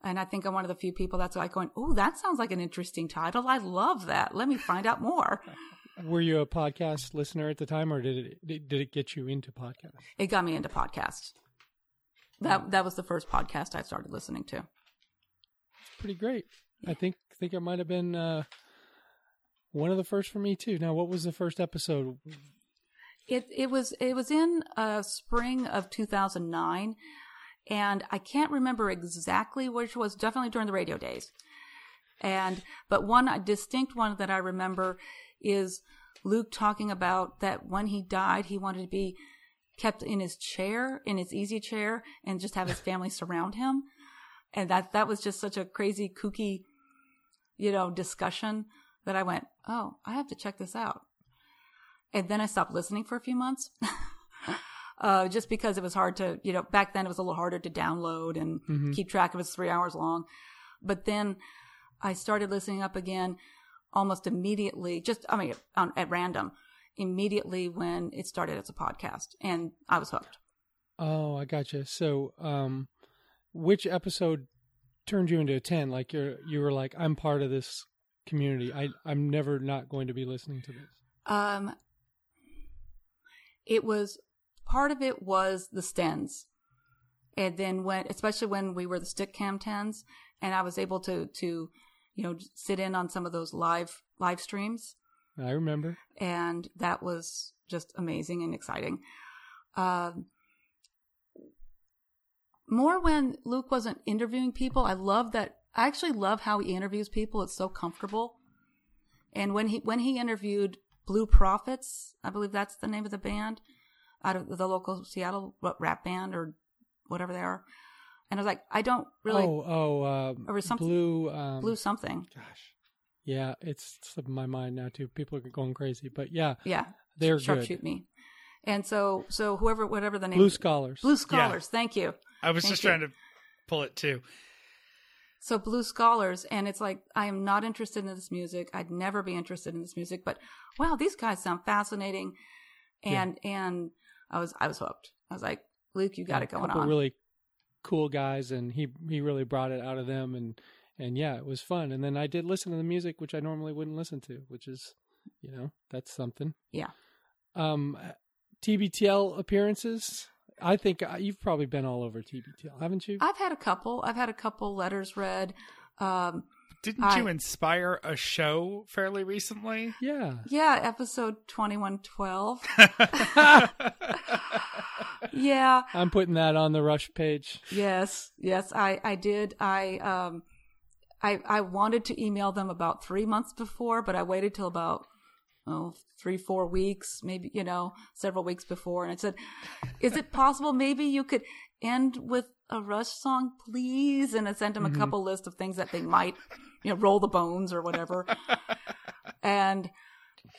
And I think I'm one of the few people that's like going, Oh, that sounds like an interesting title. I love that. Let me find out more. [laughs] [laughs] Were you a podcast listener at the time, or did it did did it get you into podcasts? It got me into podcasts. That that was the first podcast I started listening to. Pretty great. I think think it might have been uh, one of the first for me too. Now, what was the first episode? It it was it was in uh, spring of 2009, and I can't remember exactly which was definitely during the radio days. And but one distinct one that I remember is Luke talking about that when he died, he wanted to be kept in his chair, in his easy chair, and just have his family [laughs] surround him. And that that was just such a crazy, kooky, you know, discussion that I went, oh, I have to check this out. And then I stopped listening for a few months. [laughs] Uh, just because it was hard to, you know, back then it was a little harder to download and Mhm. keep track of. It's three hours long. But then I started listening up again almost immediately, just, I mean, on, at random, immediately when it started as a podcast. And I was hooked. Oh, I gotcha. So, um, which episode turned you into a ten? Like you're you were like, I'm part of this community. I I'm never not going to be listening to this. Um, it was part of it was the stens, and then when, especially when we were the Stickam tens, and I was able to to, you know, sit in on some of those live live streams, I remember. and that was just amazing and exciting. Um, more when Luke wasn't interviewing people. I love that. I actually love how he interviews people. It's so comfortable. And when he when he interviewed Blue Prophets, I believe that's the name of the band out of the local Seattle what, rap band or whatever they are. And I was like, I don't really oh, oh, um, Or something- blue, um, blue something. Gosh, yeah, it's slipping my mind now too. People are going crazy, but yeah, Yeah, they're sharpshoot good. me. And so so whoever whatever the name Blue scholars. Blue Scholars, thank you. I was Thank just you. trying to pull it too. So Blue Scholars, and it's like I am not interested in this music. I'd never be interested in this music, but wow, these guys sound fascinating, and and I was I was hooked. I was like, Luke, you got Yeah, it going couple on. Really cool guys, and he he really brought it out of them, and and yeah, it was fun. And then I did listen to the music, which I normally wouldn't listen to, which is, you know, that's something. Yeah. Um, TBTL appearances. I think uh, you've probably been all over TBTL, haven't you? I've had a couple. I've had a couple letters read. Um, Didn't I- you inspire a show fairly recently? yeah. yeah, episode twenty one twelve. [laughs] Yeah, I'm putting that on the Rush page. Yes, yes, I, I did. I, um, I, I wanted to email them about three months before, but I waited till about, oh, three, four weeks, maybe, you know, several weeks before. And I said, is it possible maybe you could end with a Rush song, please? And I sent them a mm-hmm. couple list of things that they might, you know, roll the bones or whatever. [laughs] and,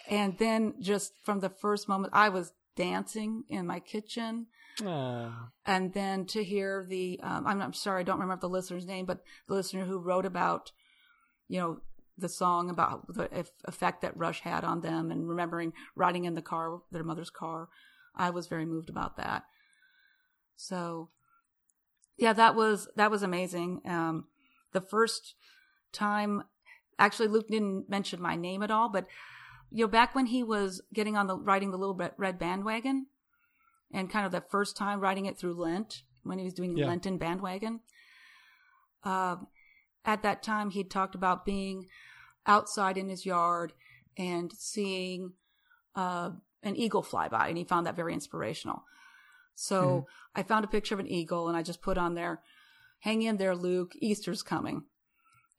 and then just from the first moment, I was dancing in my kitchen Oh, and then to hear the um, I'm, I'm sorry i don't remember the listener's name but the listener who wrote about you know the song about the eff- effect that rush had on them and remembering riding in the car their mother's car i was very moved about that. So yeah that was that was amazing. Um the first time actually luke didn't mention my name at all but you know, back when he was getting on the riding the little red bandwagon, and kind of the first time riding it through Lent when he was doing Yeah. Lenten bandwagon. Uh, at that time, he'd talked about being outside in his yard and seeing uh, an eagle fly by, and he found that very inspirational. So I found a picture of an eagle, and I just put on there, "Hang in there, Luke. Easter's coming."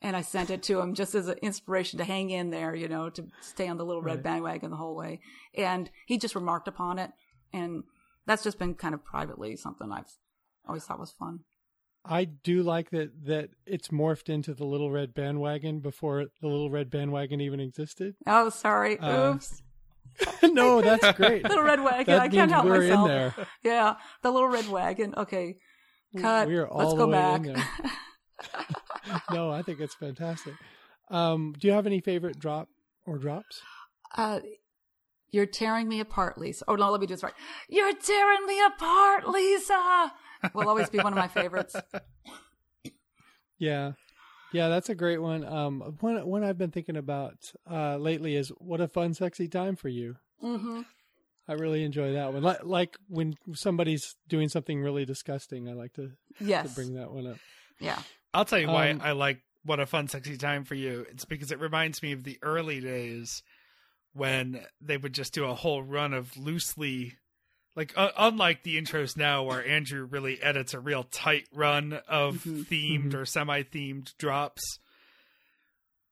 And I sent it to him just as an inspiration to hang in there, you know, to stay on the little red Right. bandwagon the whole way. And he just remarked upon it, and that's just been kind of privately something I've always thought was fun. I do like that that it's morphed into the little red bandwagon before the little red bandwagon even existed. Oh, sorry. Uh, Oops. [laughs] no, that's great. Little red wagon. that I can't help we're myself. in there. Yeah, the little red wagon. Okay, cut. We are all Let's the go way back. in there. [laughs] [laughs] no, I think it's fantastic. Um, do you have any favorite drop or drops? uh, you're tearing me apart, Lisa. Oh no, let me do this right. You're tearing me apart, Lisa. Will always be one of my favorites. [laughs] Yeah. Yeah, that's a great one. Um, one one I've been thinking about uh, lately is "What a Fun, Sexy Time for You." hmm I really enjoy that one. Like, like when somebody's doing something really disgusting, I like to, to Yes. bring that one up. Yeah. I'll tell you why Um, I like what a fun, sexy time for you. It's because it reminds me of the early days when they would just do a whole run of loosely, like uh, unlike the intros now, where Andrew really edits a real tight run of Mhm. themed Mhm. or semi-themed drops.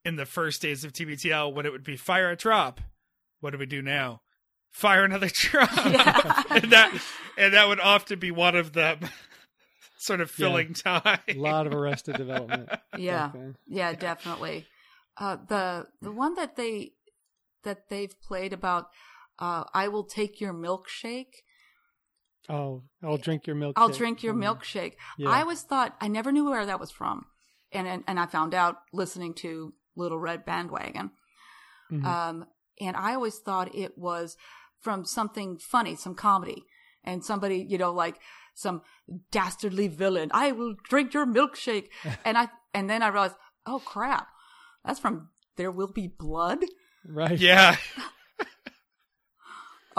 In the first days of TBTL, when it would be fire a drop, what do we do now? Fire another [laughs] drop, Yeah. and that and that would often be one of them, [laughs] sort of Yeah. filling time. A lot of Arrested Development. back [laughs] Yeah. Yeah, definitely. Uh, the the one that they that they've played about uh, I will take your milkshake. Oh, I'll drink your milk. I'll drink your milkshake. Yeah. I always thought I never knew where that was from, and and, and I found out listening to Little Red Bandwagon. Mhm. Um, and I always thought it was from something funny, some comedy, and somebody, you know, like some dastardly villain. I will drink your milkshake, [laughs] and I and then I realized, oh crap, that's from There Will Be Blood. Right. Yeah. [laughs] [laughs]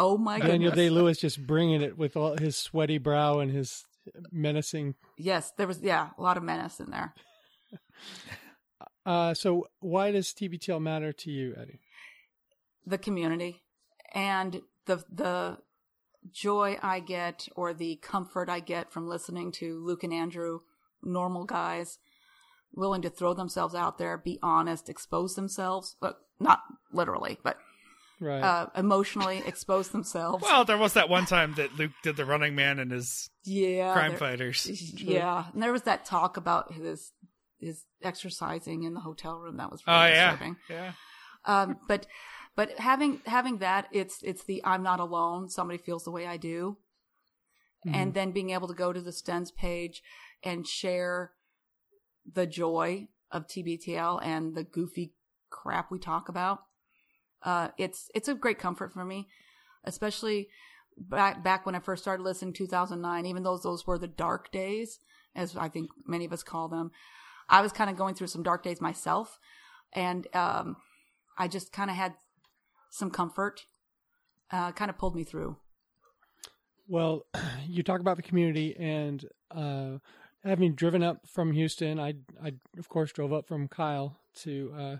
Oh my god. Daniel goodness! Day Lewis just bringing it with all his sweaty brow and his menacing. Yes, there was yeah a lot of menace in there. [laughs] Uh, so why does TBTL matter to you, Eddie? the community and the the joy I get or the comfort I get from listening to Luke and Andrew, normal guys, willing to throw themselves out there, be honest, expose themselves, but not literally, but Right. uh, emotionally [laughs] expose themselves. Well, there was that one time that Luke did the Running Man and his yeah, crime there- fighters. Yeah, and there was that talk about his his exercising in the hotel room that was Oh really yeah, disturbing. yeah. um, but but having having that it's it's the i'm not alone somebody feels the way i do Mm-hmm. and then being able to go to the stens page and share the joy of tbtl and the goofy crap we talk about uh, it's it's a great comfort for me especially back back when i first started listening 2009 even though those were the dark days as i think many of us call them i was kind of going through some dark days myself and um, I just kind of had some comfort, uh, kind of pulled me through. Well, [clears throat] you talk about the community, and uh, having driven up from Houston, I, I of course drove up from Kyle to uh,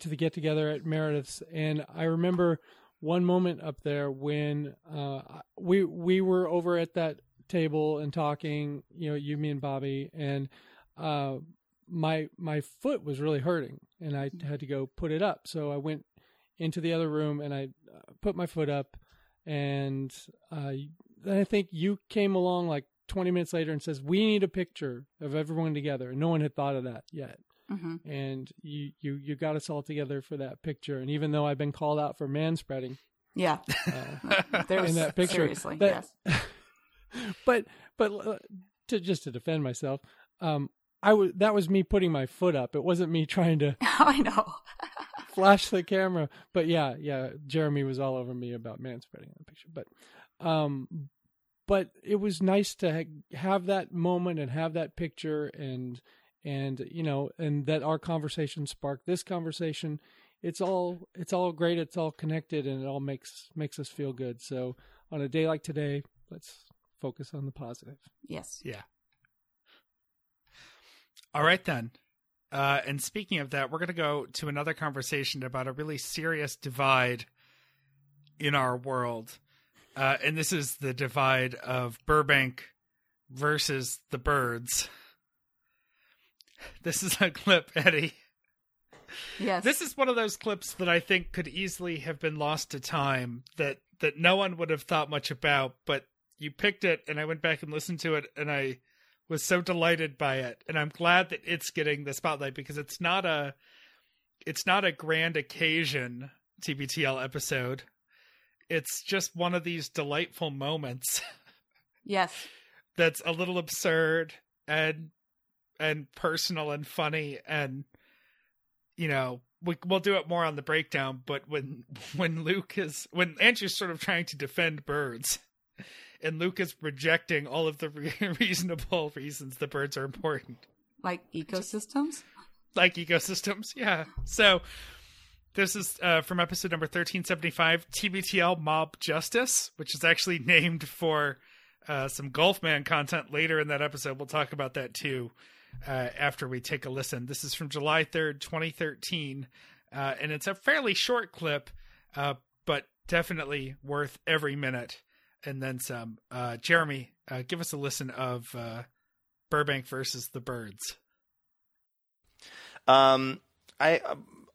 to the get together at Meredith's, and I remember one moment up there when uh, we we were over at that table and talking, you know, you, me, and Bobby, and uh, my my foot was really hurting, and I had to go put it up, so I went into the other room and I uh, put my foot up and uh, then I think you came along like 20 minutes later and says we need a picture of everyone together. And no one had thought of that yet, hmm and you you you got us all together for that picture. And even though I've been called out for man spreading Yeah, uh, [laughs] there's in that picture, seriously, that- yes. [laughs] but but uh, to just to defend myself, um, I was that was me putting my foot up. It wasn't me trying to [laughs] I know. flash the camera. But yeah, yeah, Jeremy was all over me about man spreading on the picture. But um but it was nice to ha- have that moment and have that picture and and you know and that our conversation sparked this conversation it's all it's all great. It's all connected, and it all makes makes us feel good. So on a day like today, let's focus on the positive. Yes. Yeah. All right then. Uh, and speaking of that, we're going to go to another conversation about a really serious divide in our world. Uh, and this is the divide of Burbank versus the birds. This is a clip, Eddie. Yes. This is one of those clips that I think could easily have been lost to time that that no one would have thought much about, but you picked it and I went back and listened to it and I was so delighted by it and I'm glad that it's getting the spotlight because it's not a it's not a grand occasion TBTL episode. It's just one of these delightful moments [laughs] yes. that's a little absurd and and personal and funny and you know we, we'll do it more on the breakdown but when [laughs] when luke is when andrew's sort of trying to defend birds and luke is rejecting all of the [laughs] re- reasonable reasons the birds are important Like ecosystems. like ecosystems yeah so this is uh, from episode number 1375 tbtl mob justice which is actually named for uh, some golfman content later in that episode. We'll talk about that too uh, after we take a listen. This is from july 3rd 2013 uh, and it's a fairly short clip uh, but definitely worth every minute and then some. Uh, jeremy give us a listen of burbank versus the birds. Um, I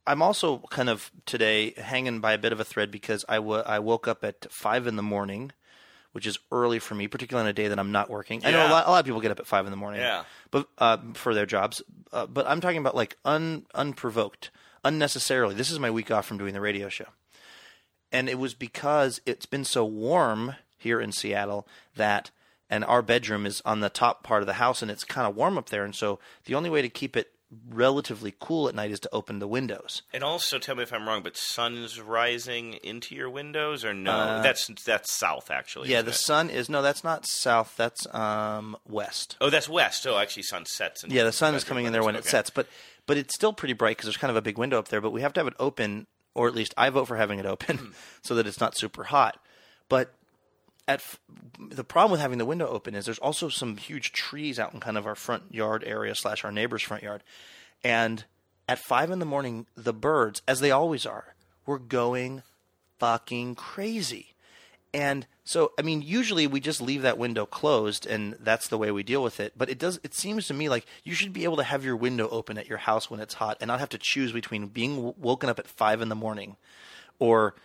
I'm also kind of today hanging by a bit of a thread because I I woke up at five in the morning, which is early for me, particularly on a day that I'm not working. I know a lot, a lot of people get up at five in the morning, Yeah. but uh, for their jobs. Uh, but I'm talking about like un unprovoked, unnecessarily. This is my week off from doing the radio show, and it was because it's been so warm here in Seattle that. And our bedroom is on the top part of the house, and it's kind of warm up there. And so the only way to keep it relatively cool at night is to open the windows. And also, tell me if I'm wrong, but sun's rising into your windows, or no? that's that's south, actually. Uh, Yeah, the it? sun is no, that's not south. That's um west. Oh, that's west. Oh, actually, sun sets. Yeah, the sun is coming in there when it sets, but but it's still pretty bright because there's kind of a big window up there. But we have to have it open, or at least I vote for having it open, Hmm. [laughs] so that it's not super hot. But at the problem with having the window open is there's also some huge trees out in kind of our front yard area slash our neighbor's front yard, and at five in the morning, the birds, as they always are, were going fucking crazy. And so, I mean, usually we just leave that window closed, and that's the way we deal with it. But it does. It seems to me like you should be able to have your window open at your house when it's hot, and not have to choose between being w- woken up at five in the morning, or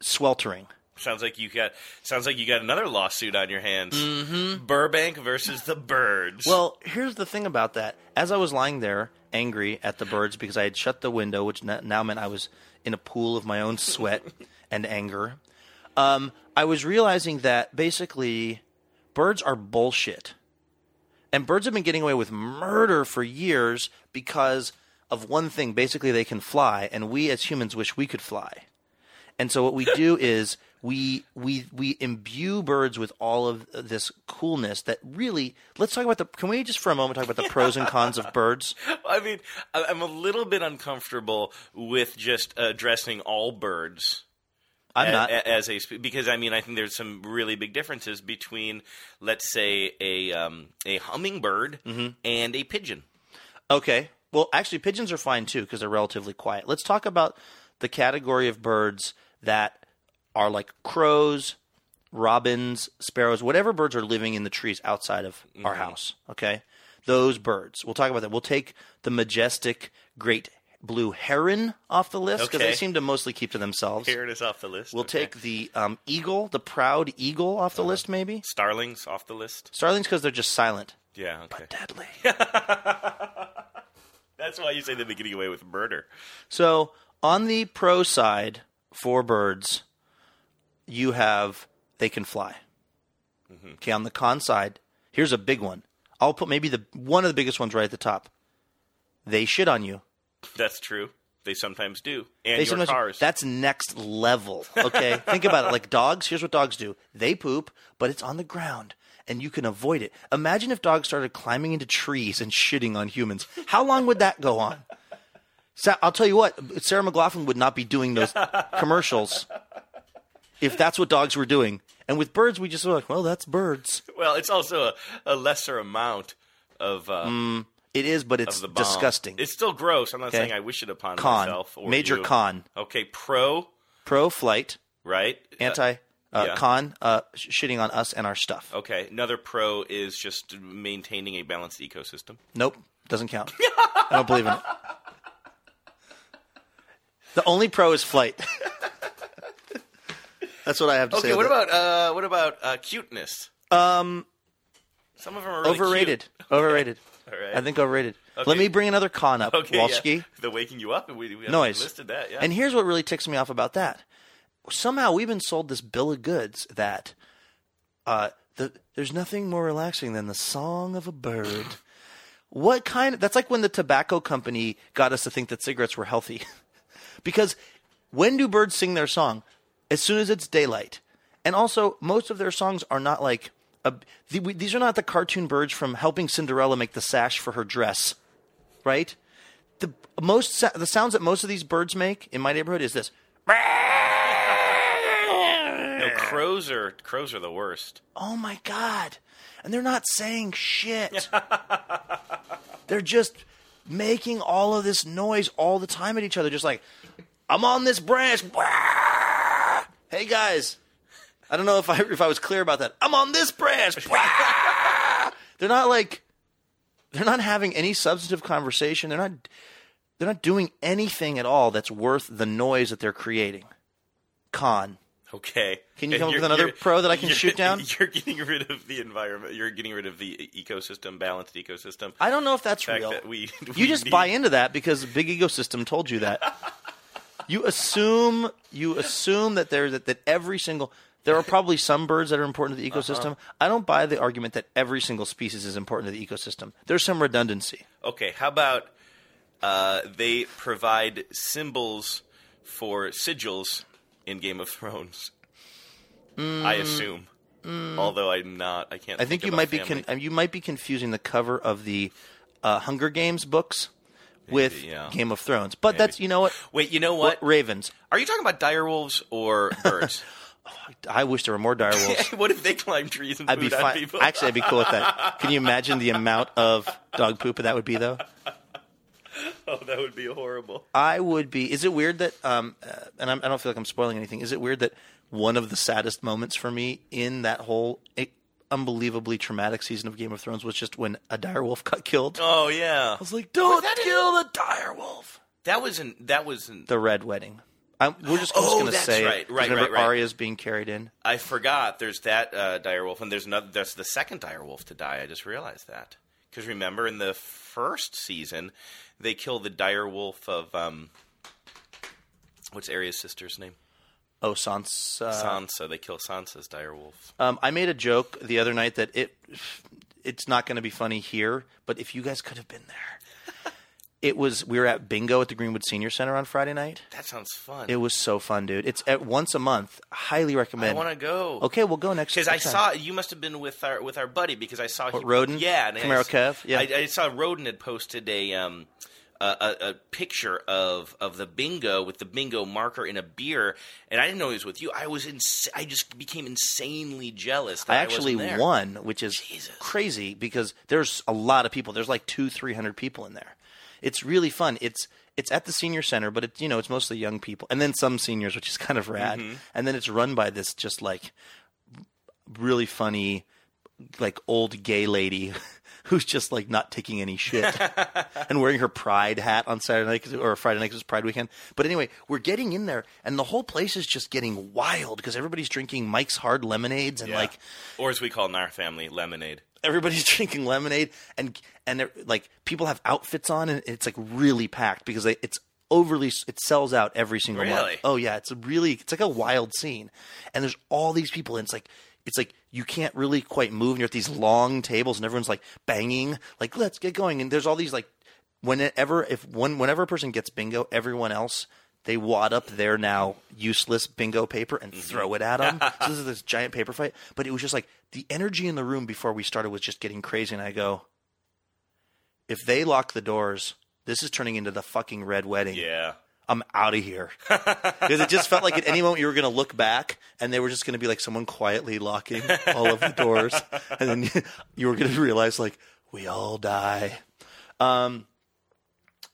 sweltering. Sounds like you got sounds like you got another lawsuit on your hands. Mm-hmm. Burbank versus the birds. Well, here's the thing about that. As I was lying there, angry at the birds because I had shut the window, which now meant I was in a pool of my own sweat [laughs] and anger, um, I was realizing that basically birds are bullshit. And birds have been getting away with murder for years because of one thing. Basically, they can fly, and we as humans wish we could fly. And so what we do [laughs] is we we we imbue birds with all of this coolness that really let's talk about the can we just for a moment talk about the pros and cons of birds [laughs] I mean, I'm a little bit uncomfortable with just addressing all birds. i'm not a- as a because I mean I think there's some really big differences between let's say a um, a hummingbird Mm-hmm. and a pigeon. okay well actually pigeons are fine too because they're relatively quiet let's talk about the category of birds that are like crows robins sparrows whatever birds are living in the trees outside of our house okay those birds we'll talk about that we'll take the majestic great blue heron off the list because Okay. they seem to mostly keep to themselves Here it is off the list. We'll Okay. take the um, eagle, the proud eagle, off the list, maybe. starlings off the list. Starlings because they're just silent, Yeah, okay. deadly. [laughs] That's why you say they've been getting away with murder. so on the pro side for birds, you have they can fly. Mm-hmm. Okay, on the con side, here's a big one. I'll put maybe the one of the biggest ones right at the top. They shit on you. That's true. They sometimes do. And They your cars. that's next level. Okay, [laughs] think about it. Like dogs. Here's what dogs do: they poop, but it's on the ground, and you can avoid it. Imagine if dogs started climbing into trees and shitting on humans. How long would that go on? I'll tell you what, Sarah McLachlan would not be doing those [laughs] commercials if that's what dogs were doing. And with birds, we just were like, well, that's birds. [laughs] Well, it's also a, a lesser amount of uh, It is, but it's of the bomb. disgusting. It's still gross. I'm not Okay. saying I wish it upon con, myself. Or major you. con, Okay, pro, pro flight, right? anti uh, yeah. con, uh, shitting on us and our stuff. Okay, another pro is just maintaining a balanced ecosystem. Nope, doesn't count. I don't believe in it. [laughs] The only pro is flight. [laughs] That's what I have to say. Okay, what about uh, what about uh, cuteness? um Some of them are really overrated? cute. Overrated. All right. I think overrated. Okay. Let me bring another con up, Okay, Walsky. yeah. The waking you up. We, we Noise. listed that. Yeah. And here's what really ticks me off about that. Somehow we've been sold this bill of goods that uh, the, there's nothing more relaxing than the song of a bird. What kind of, that's like when the tobacco company got us to think that cigarettes were healthy. [laughs] because when do birds sing their song? As soon as it's daylight. And also, most of their songs are not like, a, the, we, these are not the cartoon birds from helping Cinderella make the sash for her dress, right? The most the sounds that most of these birds make in my neighborhood is this. no, crows are crows are the worst. Oh my god! And they're not saying shit. [laughs] they're just making all of this noise all the time at each other, just like, "I'm on this branch." Hey guys, I don't know if I if I was clear about that. I'm on this branch. [laughs] they're not like they're not having any substantive conversation. They're not they're not doing anything at all that's worth the noise that they're creating. Con. Okay. Can you And come up with another pro that I can shoot down? [laughs] You're getting rid of the environment. You're getting rid of the ecosystem, balanced ecosystem. I don't know if that's real. that we- you just need- buy into that because Big Ecosystem told you that. [laughs] you assume you assume that there that, that every single there are probably some birds that are important to the Uh-huh. ecosystem. I don't buy the argument that every single species is important to the ecosystem. There's some redundancy. Okay, how about uh, they provide symbols for sigils in Game of Thrones? I assume. Although I'm not, I can't. Mm. I think you of a might be con- you might be confusing the cover of the uh, Hunger Games books with yeah. Game of Thrones. But that's you know what Wait, you know what? Ravens. Are you talking about direwolves or [laughs] birds? I wish there were more direwolves. [laughs] what if they climb trees and I'd be fine. people? Actually, I'd be cool with that. [laughs] Can you imagine the amount of dog poop that would be, though? oh, that would be horrible. I would be. Is it weird that? Um, uh, and I'm, I don't feel like I'm spoiling anything. Is it weird that one of the saddest moments for me in that whole unbelievably traumatic season of Game of Thrones was just when a direwolf got killed? Oh yeah, I was like, "Don't that kill the direwolf." that wasn't. that was in. The Red Wedding. I'm, we're just, I'm just Oh, going to say, right, right, remember right, right. Arya's being carried in. I forgot. There's that uh, direwolf, and there's another. That's the second direwolf to die. I just realized that because remember in the first season, they kill the direwolf of um, what's Arya's sister's name? Oh, Sansa. Sansa. They kill Sansa's direwolf. Um, I made a joke the other night that it it's not going to be funny here, but if you guys could have been there, [laughs] it was we were at bingo at the Greenwood Senior Center on Friday night. That sounds fun. It was so fun, dude. It's at once a month. Highly recommend. I want to go. Okay, we'll go next. Because I time. saw you must have been with our with our buddy because I saw What, he, Roden? Yeah, and I- Camaro Kev? Yeah. I, I saw Roden had posted a um a, a, picture of of the bingo with the bingo marker in a beer, and I didn't know he was with you. I was ins- I just became insanely jealous. That I I actually wasn't won, which is Jesus. crazy because there's a lot of people. There's like two, three hundred people in there. It's really fun. It's it's at the senior center, but it's you know it's mostly young people, and then some seniors, which is kind of rad. Mm-hmm. And then it's run by this just like really funny, like old gay lady who's just like not taking any shit [laughs] and wearing her Pride hat on Saturday night or Friday night because it's Pride weekend. But anyway, we're getting in there, and the whole place is just getting wild because everybody's drinking Mike's Hard Lemonades and Yeah. like or as we call in our family, lemonade. everybody's [laughs] drinking lemonade and and like people have outfits on and it's like really packed because they, it's overly it sells out every single Really? month. Oh yeah, it's a really it's like a wild scene. And there's all these people and it's like it's like you can't really quite move and you're at these long tables and everyone's like banging like let's get going and there's all these like whenever if one whenever a person gets bingo everyone else they wad up their now useless bingo paper and mm-hmm. throw it at them. [laughs] so this is this giant paper fight. But it was just like the energy in the room before we started was just getting crazy. And I go, if they lock the doors, this is turning into the fucking red wedding. Yeah. I'm out of here. [laughs] Because it just felt like at any moment you were going to look back and they were just going to be like someone quietly locking all of the doors. And then you, were going to realize, like, we all die. Um,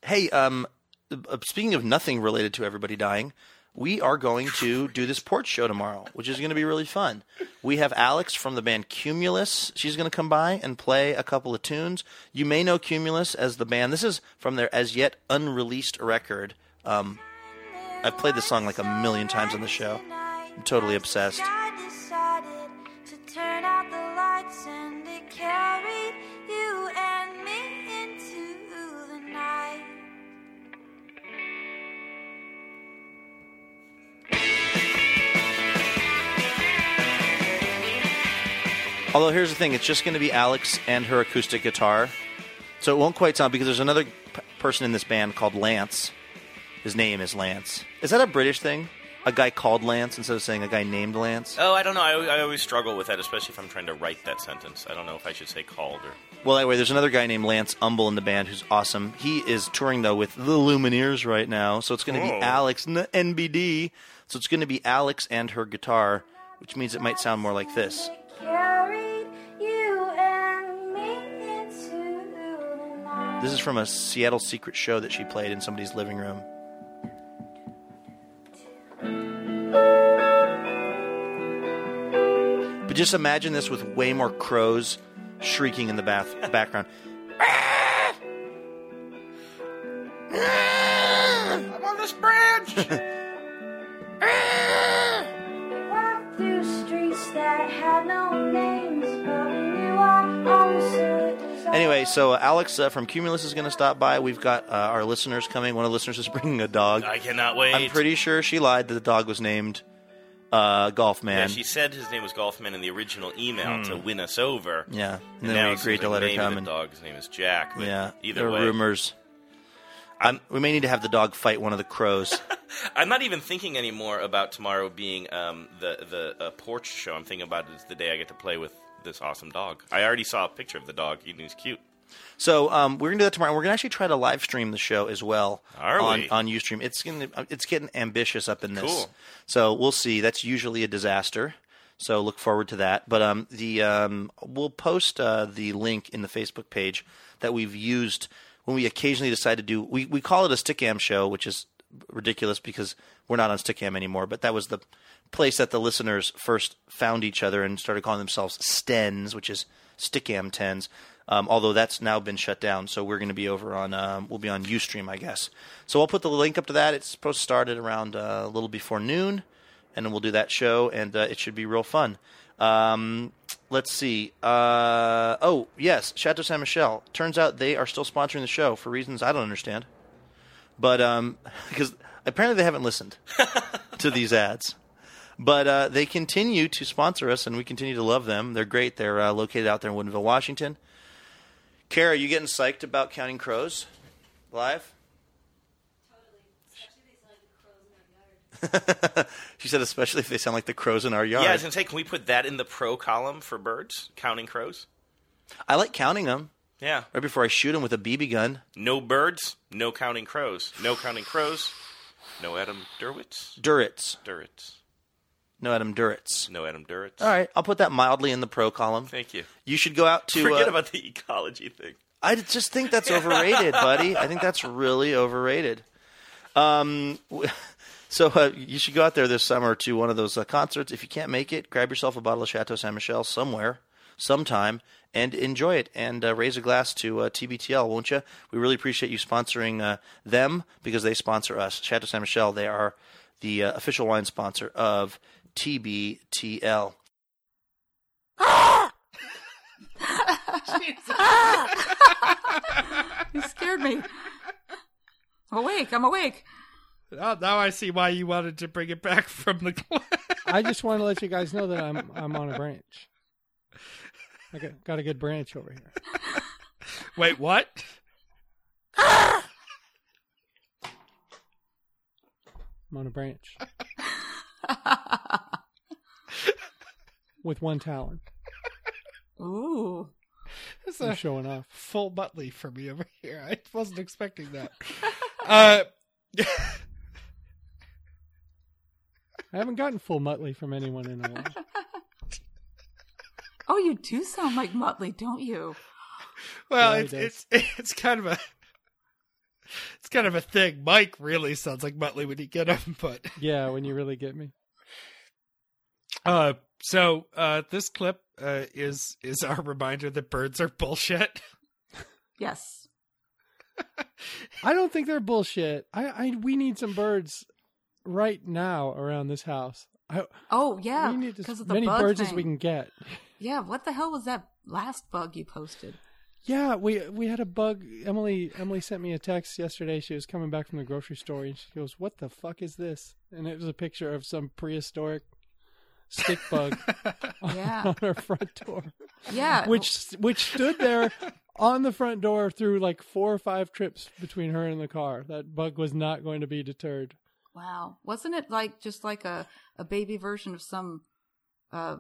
hey, um, uh, speaking of nothing related to everybody dying, we are going to do this porch show tomorrow, which is going to be really fun. We have Alex from the band Cumulus. She's going to come by and play a couple of tunes. You may know Cumulus as the band. This is from their as yet unreleased record. Um, I've played this song like a million times on the show. I'm totally obsessed. Although here's the thing, it's just going to be Alex and her acoustic guitar, so it won't quite sound because there's another p- person in this band called Lance. His name is Lance. Is that a British thing? A guy called Lance instead of saying a guy named Lance? Oh, I don't know. I, I always struggle with that, especially if I'm trying to write that sentence. I don't know if I should say called or. Well, anyway, there's another guy named Lance Umble in the band who's awesome. He is touring though with the Lumineers right now, so it's going to be. Alex N- NBD. So it's going to be Alex and her guitar, which means it might sound more like this. Carried you and me into the night. This is from a Seattle Secret show that she played in somebody's living room. But just imagine this with way more crows shrieking in the bath- background. I'm on this branch! [laughs] We walked through streets that had no names, but we knew our own citizens. Anyway, so uh, Alex uh, from Cumulus is going to stop by. We've got uh, our listeners coming. One of the listeners is bringing a dog. I cannot wait. I'm pretty sure she lied that the dog was named uh, Golf Yeah, she said his name was Golfman in the original email to win us over. Hmm. Yeah, and And then we agreed to like let her come. The And, dog's name is Jack. But yeah, Either there are way, rumors. I'm, we may need to have the dog fight one of the crows. [laughs] I'm not even thinking anymore about tomorrow being um, the the uh, porch show. I'm thinking about it as the day I get to play with this awesome dog. I already saw a picture of the dog. He- He's cute. So um, we're gonna do that tomorrow. We're gonna actually try to live stream the show as well Are on we? on UStream. It's gonna it's getting ambitious up in this. Cool. So we'll see. That's usually a disaster. So look forward to that. But um, the um, we'll post uh, the link in the Facebook page that we've used when we occasionally decide to do. We we call it a Stickam show, which is ridiculous because we're not on Stickam anymore. But that was the place that the listeners first found each other and started calling themselves Stens, which is Stickam tens. Um, although that's now been shut down, so we're going to be over on um, we'll be on UStream, I guess. So I'll put the link up to that. It's supposed to start at around uh, a little before noon, and then we'll do that show, and uh, it should be real fun. Um, let's see. Uh, oh yes, Chateau Saint Michelle. Turns out they are still sponsoring the show for reasons I don't understand, but um, [laughs] because apparently they haven't listened [laughs] to these ads. But uh, they continue to sponsor us, and we continue to love them. They're great. They're uh, located out there in Woodinville, Washington. Kara, are you getting psyched about counting crows live? Totally. Especially if they sound like the crows [laughs] in our yard. She said, especially if they sound like the crows in our yard. Yeah, I was gonna say, can we put that in the pro column for birds counting crows? I like counting them Yeah. right before I shoot them with a BB gun. No birds, no counting crows. No counting crows. No Adam Derwitz. Durits. Duritz. No, Adam Durits. No Adam Duritz. All right, I'll put that mildly in the pro column. Thank you. You should go out to. Forget uh, about the ecology thing. I just think that's overrated, [laughs] buddy. I think that's really overrated. Um, [laughs] so uh, you should go out there this summer to one of those uh, concerts. If you can't make it, grab yourself a bottle of Chateau Saint Michelle somewhere, sometime, and enjoy it. And uh, raise a glass to uh, TBTL, won't you? We really appreciate you sponsoring uh, them because they sponsor us. Chateau Saint Michelle. They are the uh, official wine sponsor of TBTL. [laughs] You scared me. I'm awake. I'm awake. Oh, now I see why you wanted to bring it back from the. [laughs] I just want to let you guys know that I'm I'm on a branch. I got, got a good branch over here. Wait, what? I'm on a branch [laughs] with one talon. Ooh. It's I'm a showing off. full Muttley for me over here. I wasn't expecting that. [laughs] uh, I haven't gotten full Muttley from anyone in a while. [laughs] Oh, you do sound like Muttley, don't you? well, Yeah, it's, it's it's kind of a it's kind of a thing. Mike really sounds like Muttley when you get him, but Yeah, when you really get me. Uh, so uh, this clip uh, is is our reminder that birds are bullshit. [laughs] Yes. I don't think they're bullshit. I, I we need some birds right now around this house. I, Oh yeah, we need because as of the many bug birds thing. as we can get. Yeah, what the hell was that last bug you posted? Yeah, we we had a bug. Emily Emily sent me a text yesterday. She was coming back from the grocery store and she goes, "What the fuck is this?" And it was a picture of some prehistoric stick bug [laughs] Yeah. [laughs] on her front door, Yeah, which which stood there on the front door through like four or five trips between her and the car. That bug was not going to be deterred. Wow. Wasn't it like just like a, a baby version of some uh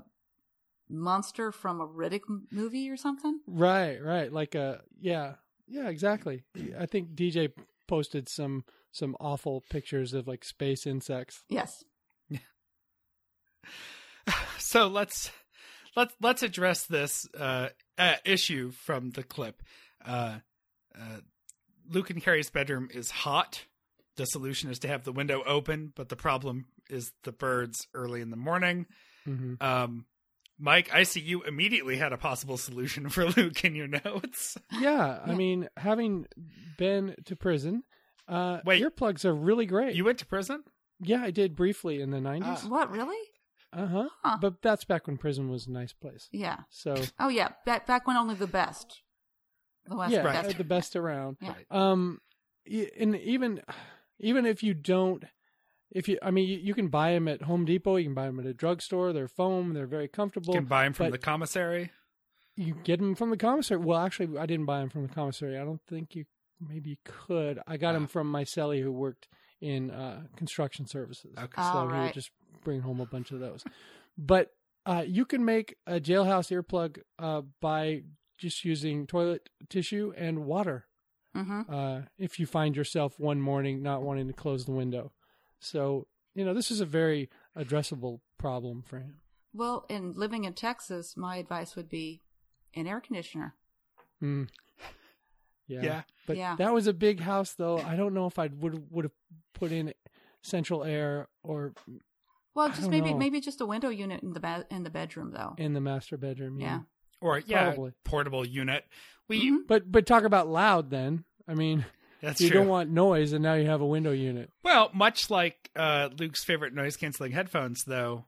monster from a Riddick movie or something? Right, right. Like a yeah, yeah, exactly. I think DJ posted some some awful pictures of like space insects. Yes. [laughs] so let's let's let's address this uh, uh, issue from the clip. Uh, uh, Luke and Carrie's bedroom is hot. The solution is to have the window open, but the problem is the birds early in the morning. hmm Um, Mike, I see you immediately had a possible solution [laughs] for Luke in your notes. Yeah, I mean, having been to prison, uh, Wait. earplugs are really great. You went to prison? yeah, I did briefly in the nineties. What really? Uh huh. Huh. But that's back when prison was a nice place. Yeah. So [laughs] Oh yeah. Back back when only the best. The West yeah, Right. uh, the best around. Yeah. Um, and even even if you don't, if you, I mean, you, you can buy them at Home Depot. You can buy them at a drugstore. They're foam. They're very comfortable. You can buy them from the commissary. You get them from the commissary. Well, actually, I didn't buy them from the commissary. I don't think you. Maybe you could. I got them from my celly who worked in uh, construction services. Okay. so Oh, he would just bring home a bunch of those. but uh, you can make a jailhouse earplug uh, by just using toilet tissue and water. Mm-hmm. Uh, if you find yourself one morning not wanting to close the window, so you know this is a very addressable problem for him. Well, in living in Texas, my advice would be an air conditioner. Mm. Yeah. Yeah. But Yeah. that was a big house, though. I don't know if I would would have put in central air or Well, just maybe know. maybe just a window unit in the ba- in the bedroom though. in the master bedroom. Yeah. Or yeah, Probably. portable unit. We Mhm. But but talk about loud then. I mean, that's you true. don't want noise, and now you have a window unit. Well, much like uh, Luke's favorite noise canceling headphones, though,